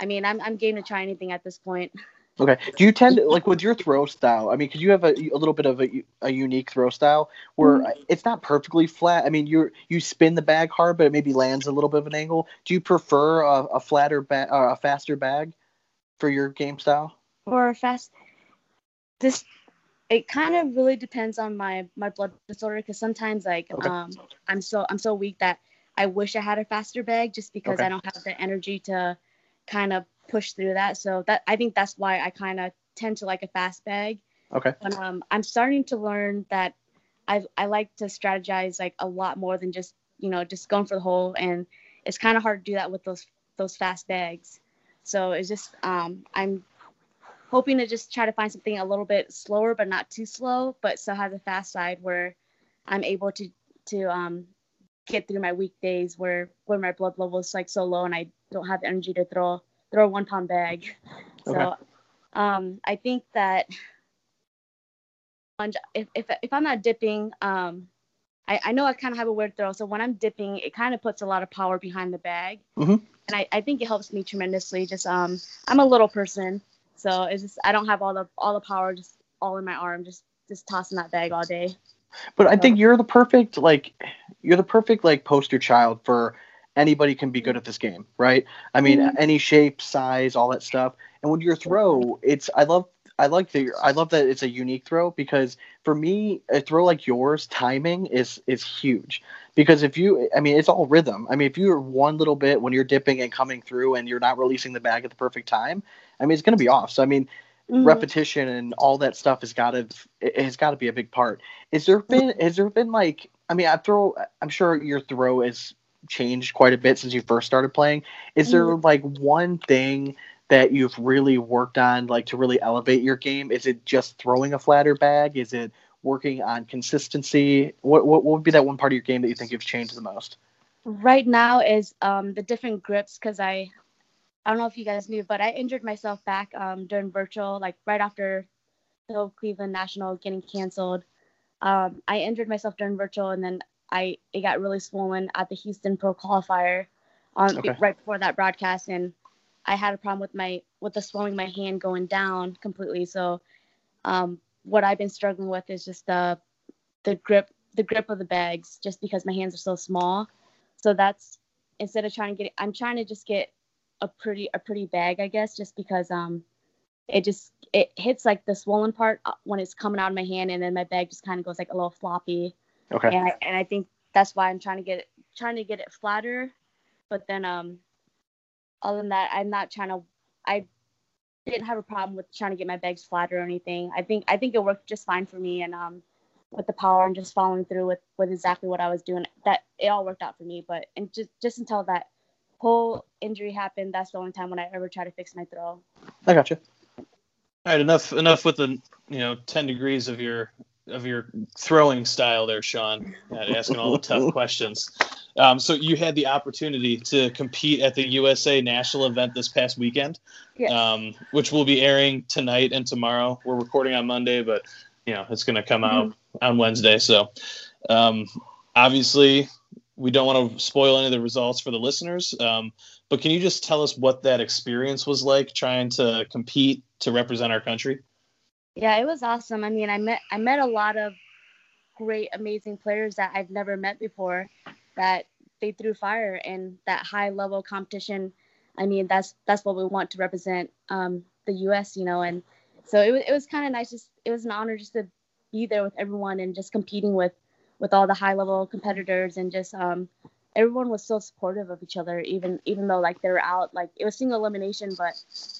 Speaker 4: I mean I'm I'm game to try anything at this point.
Speaker 1: Okay. Do you tend to, like with your throw style? I mean, because you have a, a little bit of a, a unique throw style where
Speaker 4: Mm-hmm.
Speaker 1: it's not perfectly flat. I mean, you you spin the bag hard, but it maybe lands a little bit of an angle. Do you prefer a, a flatter bag, uh, a faster bag for your game style?
Speaker 4: For fast, this it kind of really depends on my my blood disorder because sometimes like
Speaker 1: Okay.
Speaker 4: um I'm so I'm so weak that I wish I had a faster bag just because
Speaker 1: Okay.
Speaker 4: I don't have the energy to kind of push through that. So that I think that's why I kind of tend to like a fast bag.
Speaker 1: Okay.
Speaker 4: But um, I'm starting to learn that I I like to strategize like a lot more than just you know just going for the hole, and it's kind of hard to do that with those those fast bags. So it's just um, I'm hoping to just try to find something a little bit slower, but not too slow, but still has a fast side where I'm able to to um, get through my weekdays where where my blood level is like so low and I don't have the energy to throw throw a one pound bag. So
Speaker 1: Okay.
Speaker 4: um, I think that if, if, if I'm not dipping, um, I, I know I kind of have a weird throw. So when I'm dipping, it kind of puts a lot of power behind the bag.
Speaker 1: Mhm.
Speaker 4: And I, I think it helps me tremendously. Just um, I'm a little person, so it's just I don't have all the all the power just all in my arm, just just tossing that bag all day.
Speaker 1: But I think you're the perfect like you're the perfect like poster child for anybody can be good at this game, right? I mean,
Speaker 4: Mhm.
Speaker 1: any shape, size, all that stuff. And when your throw, it's I love I like the I love that it's a unique throw because for me, a throw like yours, timing is is huge. Because if you, I mean, it's all rhythm. I mean, if you're one little bit when you're dipping and coming through and you're not releasing the bag at the perfect time, I mean, it's going to be off. So I mean,
Speaker 4: Mhm.
Speaker 1: repetition and all that stuff has got to has got to be a big part. Is there been has there been like I mean I throw I'm sure your throw has changed quite a bit since you first started playing. Is there like one thing that you've really worked on like to really elevate your game? Is it just throwing a flatter bag? Is it working on consistency? What what, what would be that one part of your game that you think you've changed the most?
Speaker 4: right now is um, the different grips because I I don't know if you guys knew, but I injured myself back um, during virtual, like right after the Cleveland National getting canceled. Um, I injured myself during virtual, and then I it got really swollen at the Houston Pro Qualifier, on
Speaker 1: Okay.
Speaker 4: right before that broadcast, and I had a problem with my with the swelling my hand going down completely. So, um, what I've been struggling with is just the the grip the grip of the bags, just because my hands are so small. So that's instead of trying to get I'm trying to just get a pretty a pretty bag, I guess, just because um it just it hits like the swollen part uh, when it's coming out of my hand, and then my bag just kind of goes like a little floppy,
Speaker 1: Okay.
Speaker 4: and I and I think that's why I'm trying to get it trying to get it flatter, but then um other than that, I'm not trying to I didn't have a problem with trying to get my bags flatter or anything. I think I think it worked just fine for me, and um with the power and just following through with with exactly what I was doing. That it all worked out for me. But and just just until that whole injury happened, that's the only time when I ever try to fix my throw.
Speaker 1: I got you.
Speaker 2: All right, enough enough with the you know ten degrees of your of your throwing style there, Sean. Asking all the tough questions. Um, so you had the opportunity to compete at the USA National event this past weekend,
Speaker 4: Yes.
Speaker 2: um, which will be airing tonight and tomorrow. We're recording on Monday, but you know it's going to come out on Wednesday. So um, obviously we don't want to spoil any of the results for the listeners. Um, but can you just tell us what that experience was like trying to compete to represent our country?
Speaker 4: Yeah, it was awesome. I mean, I met I met a lot of great, amazing players that I've never met before. That they threw fire and that high level competition. I mean, that's that's what we want to represent um, the U.S. You know, and so it was it was kind of nice. Just it was an honor just to be there with everyone and just competing with with all the high level competitors and just um, everyone was so supportive of each other even even though like they were out like it was single elimination but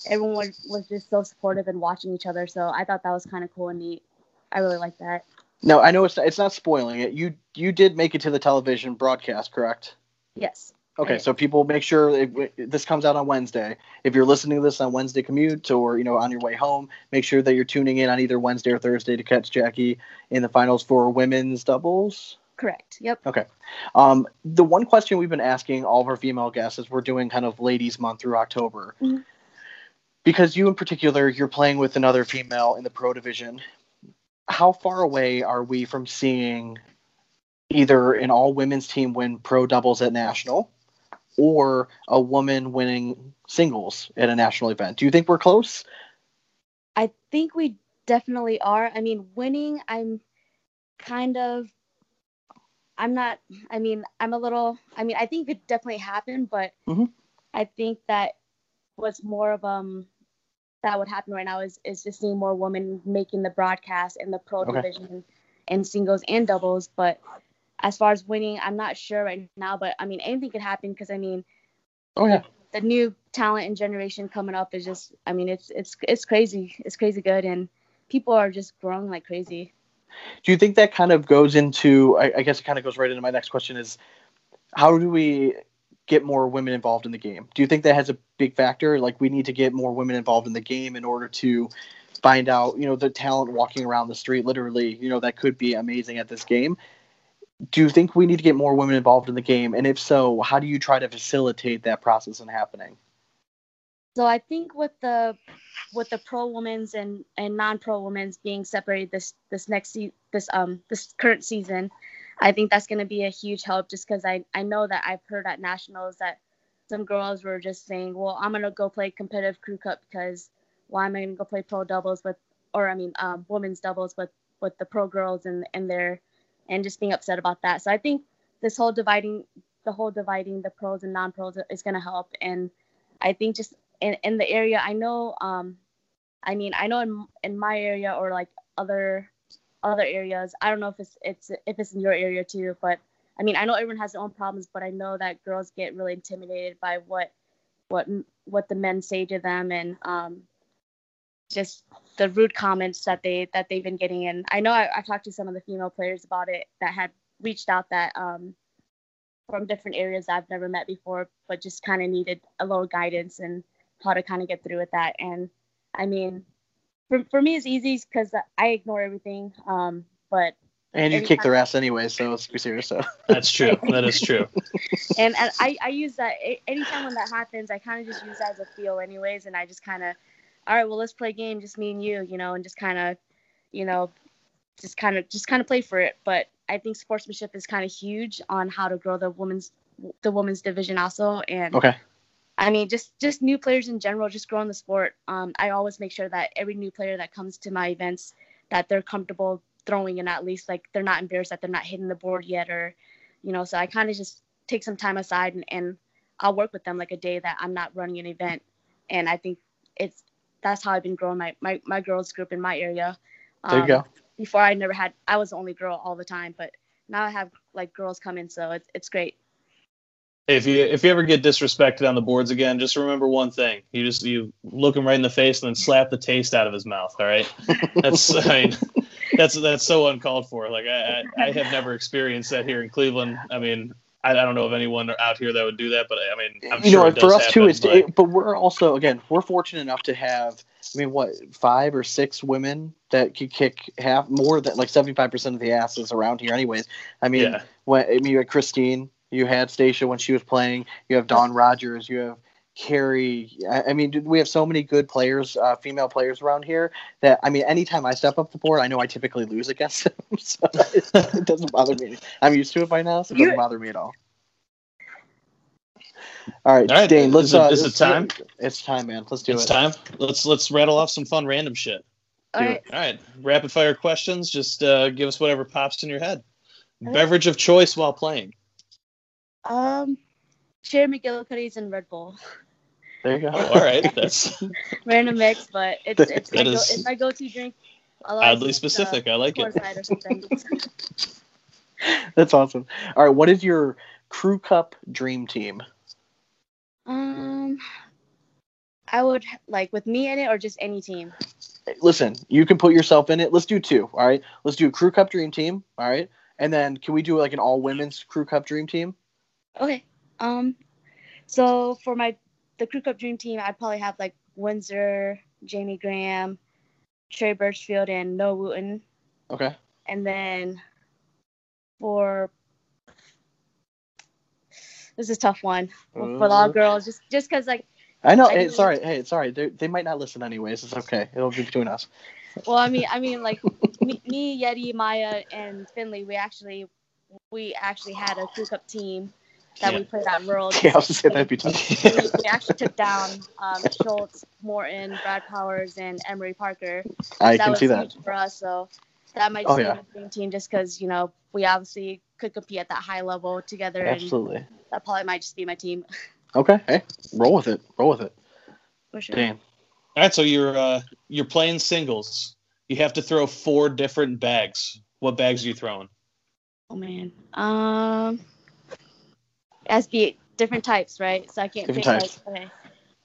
Speaker 4: everyone was, was just so supportive and watching each other so i thought that was kind of cool and neat i really like that
Speaker 1: No, I know it's it's not spoiling it. You you did make it to the television broadcast, correct?
Speaker 4: yes
Speaker 1: Okay, so people make sure it, this comes out on Wednesday. If you're listening to this on Wednesday commute or you know on your way home, make sure that you're tuning in on either Wednesday or Thursday to catch Jackie in the finals for women's doubles.
Speaker 4: correct yep Okay.
Speaker 1: Um, the one question we've been asking all of our female guests is we're doing kind of ladies month through October.
Speaker 4: Mhm.
Speaker 1: Because you in particular, you're playing with another female in the pro division. How far away are we from seeing either an all women's team win pro doubles at national or a woman winning singles at a national event? Do you think we're close?
Speaker 4: I think we definitely are. I mean, winning, I'm kind of, I'm not, I mean, I'm a little, I mean, I think it definitely happened, but
Speaker 1: Mhm.
Speaker 4: I think that was more of, um, that would happen right now is, is just seeing more women making the broadcast in the pro
Speaker 1: Okay.
Speaker 4: division and singles and doubles. But as far as winning, I'm not sure right now, but I mean, anything could happen because I mean,
Speaker 1: Oh yeah.
Speaker 4: the new talent and generation coming up is just I mean it's it's it's crazy. It's crazy good and people are just growing like crazy.
Speaker 1: Do you think that kind of goes into? I, I guess it kind of goes right into my next question: is how do we get more women involved in the game? Do you think that has a big factor? Like we need to get more women involved in the game in order to find out, you know, the talent walking around the street, literally, you know, that could be amazing at this game. Do you think we need to get more women involved in the game? And if so, how do you try to facilitate that process in happening?
Speaker 4: So I think with the with the pro women's and and non pro women's being separated this this next se- this um this current season, I think that's going to be a huge help just because I I know that I've heard at nationals that some girls were just saying, well, I'm gonna go play competitive crew cup because why am I gonna go play pro doubles with or I mean um, women's doubles with with the pro girls and and their and just being upset about that. So I think this whole dividing the whole dividing the pros and non pros is going to help and I think just in, in the area i know um i mean i know in, in my area or like other other areas i don't know if it's it's if it's in your area too but i mean i know everyone has their own problems but i know that girls get really intimidated by what what what the men say to them and um just the rude comments that they that they've been getting and i know I, i've talked to some of the female players about it that had reached out that um from different areas I've never met before, but just kind of needed a little guidance and how to kind of get through with that. And I mean, for, for me, it's easy because I ignore everything. Um, but
Speaker 1: And you
Speaker 4: Anytime-
Speaker 1: kick their ass anyway, so let's be serious. So
Speaker 2: That's true. That is true.
Speaker 4: and, and I, I use that anytime when that happens, I kind of just use that as a feel, anyways. And I just kind of, all right, well, let's play a game, just me and you, you know, and just kind of, you know, just kind of just kind of play for it. But I think sportsmanship is kind of huge on how to grow the women's the women's division also. And
Speaker 1: okay.
Speaker 4: I mean, just just new players in general, just growing the sport. Um, I always make sure that every new player that comes to my events, that they're comfortable throwing and at least like they're not embarrassed that they're not hitting the board yet, or, you know. So I kind of just take some time aside and, and I'll work with them like a day that I'm not running an event, and I think it's that's how I've been growing my my, my girls group in my area.
Speaker 1: There you
Speaker 4: Um,
Speaker 1: go.
Speaker 4: Before I never had, I was the only girl all the time, but now I have like girls come in, so it's it's great.
Speaker 2: If you if you ever get disrespected on the boards again, just remember one thing: you just you look him right in the face and then slap the taste out of his mouth. All right, that's I mean, that's that's so uncalled for. Like I I, I have never experienced that here in Cleveland. I mean, I, don't know of anyone out here that would do that, but I mean, I'm
Speaker 1: you
Speaker 2: sure
Speaker 1: know, for us too, it's
Speaker 2: but-
Speaker 1: it, but we're also again we're fortunate enough to have. I mean, what five or six women that could kick half more than like seventy five percent of the asses around here, anyways. I mean,
Speaker 2: yeah,
Speaker 1: when I mean, you had Christine, you had Stacia when she was playing, you have Dawn Rogers, you have Carrie. I, I mean, dude, we have so many good players, uh, female players around here that I mean, anytime I step up the board, I know I typically lose against them, so it, it doesn't bother me. I'm used to it by now, so it doesn't bother me at all. All right,
Speaker 2: All right,
Speaker 1: Dane. Let's.
Speaker 2: is it-
Speaker 1: uh,
Speaker 2: is it time?
Speaker 1: It's time, man. Let's do
Speaker 2: it's
Speaker 1: it.
Speaker 2: It's time. Let's let's rattle off some fun random shit.
Speaker 4: All
Speaker 1: Do
Speaker 4: right.
Speaker 1: it.
Speaker 2: All right, rapid fire questions. Just uh, give us whatever pops in your head.
Speaker 4: Okay.
Speaker 2: Beverage of choice while playing.
Speaker 4: Um, Cherry McGillicuddy's and Red Bull.
Speaker 1: There you go.
Speaker 2: Oh, all right, that's
Speaker 4: Random mix, but it's it's my,
Speaker 2: That
Speaker 4: go, it's my go-to drink. Otherwise,
Speaker 2: oddly
Speaker 4: it's, uh,
Speaker 2: specific. I like it.
Speaker 4: Coors Light or something.
Speaker 1: That's awesome. All right, what is your crew cup dream team?
Speaker 4: um, I would like with me in it or just any team.
Speaker 1: Listen, you can put yourself in it. Let's do two. All right, let's do a crew cup dream team. All right, and then can we do like an all women's crew cup dream team?
Speaker 4: Okay. Um, so for my the Crew Cup Dream Team, I'd probably have like Windsor, Jamie Graham, Trey Birchfield, and Noah Wooten.
Speaker 1: Okay.
Speaker 4: And then for this is a tough one for the all girls, just just because like
Speaker 1: I know.
Speaker 4: I
Speaker 1: Hey,
Speaker 4: do-
Speaker 1: it's all right. Hey, it's all right. They they might not listen anyways. It's okay. It'll be between us.
Speaker 4: well I mean I mean like me, me Yeti Maya and Finley we actually we actually had a Crew Cup team that we
Speaker 2: Yeah.
Speaker 4: played at Worlds.
Speaker 1: Yeah, I was gonna say that'd be tough.
Speaker 4: we, we actually took down um, Schultz, Morton, Brad Powers, and Emery Parker.
Speaker 1: I
Speaker 4: that
Speaker 1: can
Speaker 4: was
Speaker 1: see that.
Speaker 4: for us. So that might
Speaker 1: Oh,
Speaker 4: be
Speaker 1: yeah.
Speaker 4: a dream team just because you know we obviously could compete at that high level together, and
Speaker 1: Absolutely.
Speaker 4: that probably might just be my team
Speaker 1: Okay. Hey, roll with it. Roll with it.
Speaker 4: for sure.
Speaker 1: Dane.
Speaker 2: All right, so you're uh, you're playing singles. You have to throw four different bags. What bags are you throwing?
Speaker 4: Oh man, um, as be different types, right? So I can't
Speaker 1: Different
Speaker 4: think
Speaker 1: types.
Speaker 4: like okay,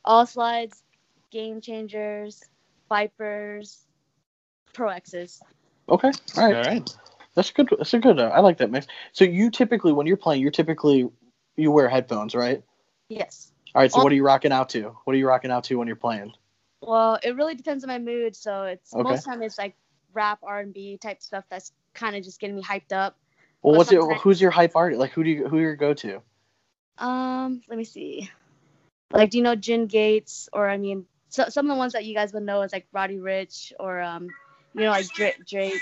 Speaker 4: all slides, game changers, vipers, pro X's.
Speaker 1: Okay. All
Speaker 2: All
Speaker 1: right.
Speaker 2: right.
Speaker 1: That's good. That's a good. Uh, I like that mix. So you typically, when you're playing, you're typically you wear headphones, right?
Speaker 4: Yes.
Speaker 1: All right. So what are you rocking out to? What are you rocking out to when you're playing?
Speaker 4: Well, it really depends on my mood. So it's
Speaker 1: Okay.
Speaker 4: most time it's like rap, R and B type stuff that's kind of just getting me hyped up.
Speaker 1: Well,
Speaker 4: But
Speaker 1: what's your
Speaker 4: sometimes-
Speaker 1: who's your hype artist? Like who do you who your go to?
Speaker 4: Um, let me see. Like, do you know Jen Gates? Or I mean, so, some of the ones that you guys would know is like Roddy Ricch, or um, you know, like Drake, Drake,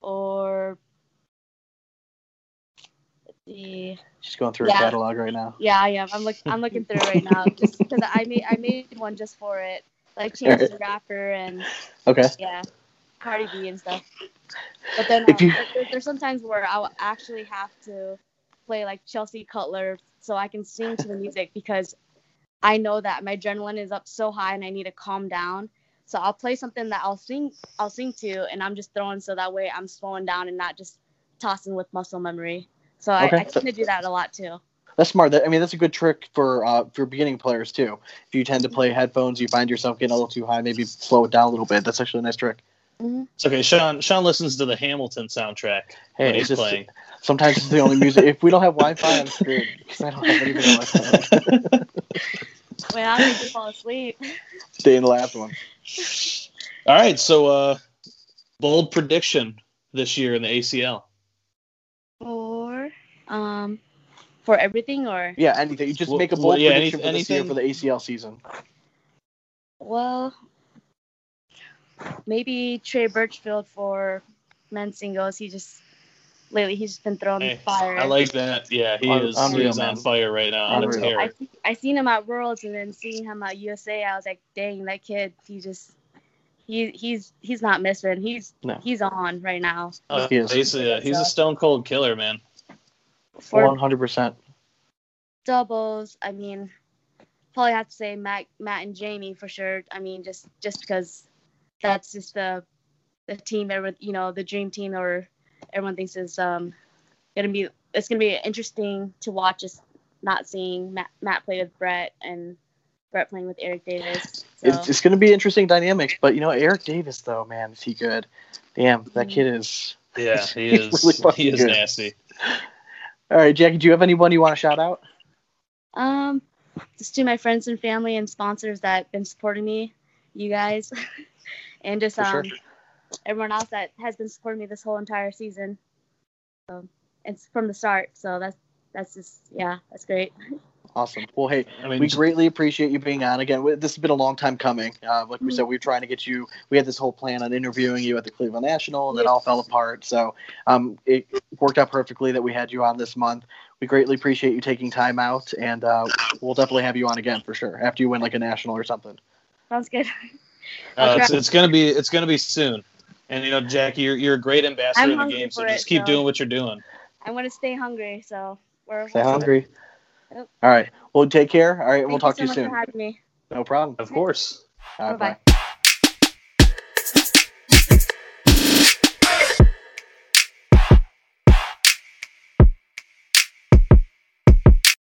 Speaker 4: or let's see.
Speaker 1: She's going through
Speaker 4: Yeah.
Speaker 1: a catalog right now.
Speaker 4: Yeah, I am. I'm look, I'm looking through it right now just because I made I made one just for it, like Chance the Rapper and
Speaker 1: Okay.
Speaker 4: yeah, Cardi B and stuff. But then um,
Speaker 1: you-
Speaker 4: there's sometimes where I'll actually have to play like Chelsea Cutler so I can sing to the music because I know that my adrenaline is up so high and I need to calm down. So I'll play something that I'll sing I'll sing to and I'm just throwing so that way I'm slowing down and not just tossing with muscle memory. So
Speaker 1: Okay.
Speaker 4: I, I tend to do that a lot too.
Speaker 1: That's smart. That, I mean, that's a good trick for uh, for beginning players too. If you tend to play headphones, you find yourself getting a little too high, maybe slow it down a little bit. That's actually a nice trick.
Speaker 2: It's okay. Sean Sean listens to the Hamilton soundtrack
Speaker 1: Hey,
Speaker 2: when
Speaker 1: it's
Speaker 2: he's
Speaker 1: just
Speaker 2: playing.
Speaker 1: sometimes it's the only music. If we don't have Wi-Fi, I'm screwed because I don't have anything on my phone.
Speaker 4: Wait, I'm going to fall asleep.
Speaker 1: Stay in the last one.
Speaker 2: All right, so uh, bold prediction this year in the ACL.
Speaker 4: Or um for everything or
Speaker 1: Yeah, anything. You just
Speaker 2: Well,
Speaker 1: make a
Speaker 2: well,
Speaker 1: bold
Speaker 2: yeah,
Speaker 1: prediction
Speaker 2: any-
Speaker 1: for this year
Speaker 2: anything-
Speaker 1: for the ACL season.
Speaker 4: well maybe Trey Birchfield for men's singles. He just lately he's just been throwing
Speaker 2: Hey,
Speaker 4: fire.
Speaker 2: I like that. Yeah, he
Speaker 1: Un-
Speaker 2: is, he
Speaker 1: unreal,
Speaker 2: is on fire right now. on a
Speaker 1: Unreal.
Speaker 2: tear.
Speaker 4: I I seen him at Worlds and then seeing him at USA. I was like, dang, that kid. He just he he's he's not missing. He's
Speaker 1: No.
Speaker 4: he's on right now.
Speaker 2: Uh,
Speaker 1: He is.
Speaker 2: he's, a, he's a stone cold killer, man.
Speaker 1: One hundred percent.
Speaker 4: doubles, I mean, probably have to say Matt, Matt and Jamie for sure. I mean, just just because that's just the the team, everyone, you know, the dream team, or everyone thinks is um gonna be. It's gonna be interesting to watch. Just not seeing Matt, Matt play with Brett and Brett playing with Eric Davis. So
Speaker 1: It's, it's going to be interesting dynamics, but you know, Eric Davis though, man, is he good? Damn, that kid is.
Speaker 2: Yeah, he
Speaker 1: He's
Speaker 2: is.
Speaker 1: really fucking
Speaker 2: he is
Speaker 1: good.
Speaker 2: nasty.
Speaker 1: All right, Jackie, do you have anyone you want to shout out?
Speaker 4: um, just to my friends and family and sponsors that have been supporting me, you guys, and just
Speaker 1: For sure.
Speaker 4: um everyone else that has been supporting me this whole entire season. So it's from the start. So that's that's just yeah, that's great.
Speaker 1: Awesome. Well, hey,
Speaker 2: I mean,
Speaker 1: we greatly appreciate you being on again. This has been a long time coming. Uh, like we said, we were trying to get you. We had this whole plan on interviewing you at the Cleveland National, and then
Speaker 4: Yeah.
Speaker 1: all fell apart. So um, it worked out perfectly that we had you on this month. We greatly appreciate you taking time out, and uh, we'll definitely have you on again for sure after you win like a national or something.
Speaker 4: Sounds good.
Speaker 2: uh, it's, it's gonna be it's gonna be soon. And you know, Jackie, you're you're a great ambassador
Speaker 4: I'm
Speaker 2: in the game, so just
Speaker 4: it,
Speaker 2: keep
Speaker 4: so-
Speaker 2: doing what you're doing.
Speaker 4: I want to stay hungry, so we're
Speaker 1: Stay hungry.
Speaker 4: Yep.
Speaker 1: All right. Well, take care. All right.
Speaker 4: Thank
Speaker 1: we'll talk
Speaker 4: you
Speaker 1: to you
Speaker 4: much
Speaker 1: soon.
Speaker 4: for having me.
Speaker 1: No problem.
Speaker 2: Of course.
Speaker 1: All right,
Speaker 4: Bye-bye.
Speaker 1: bye.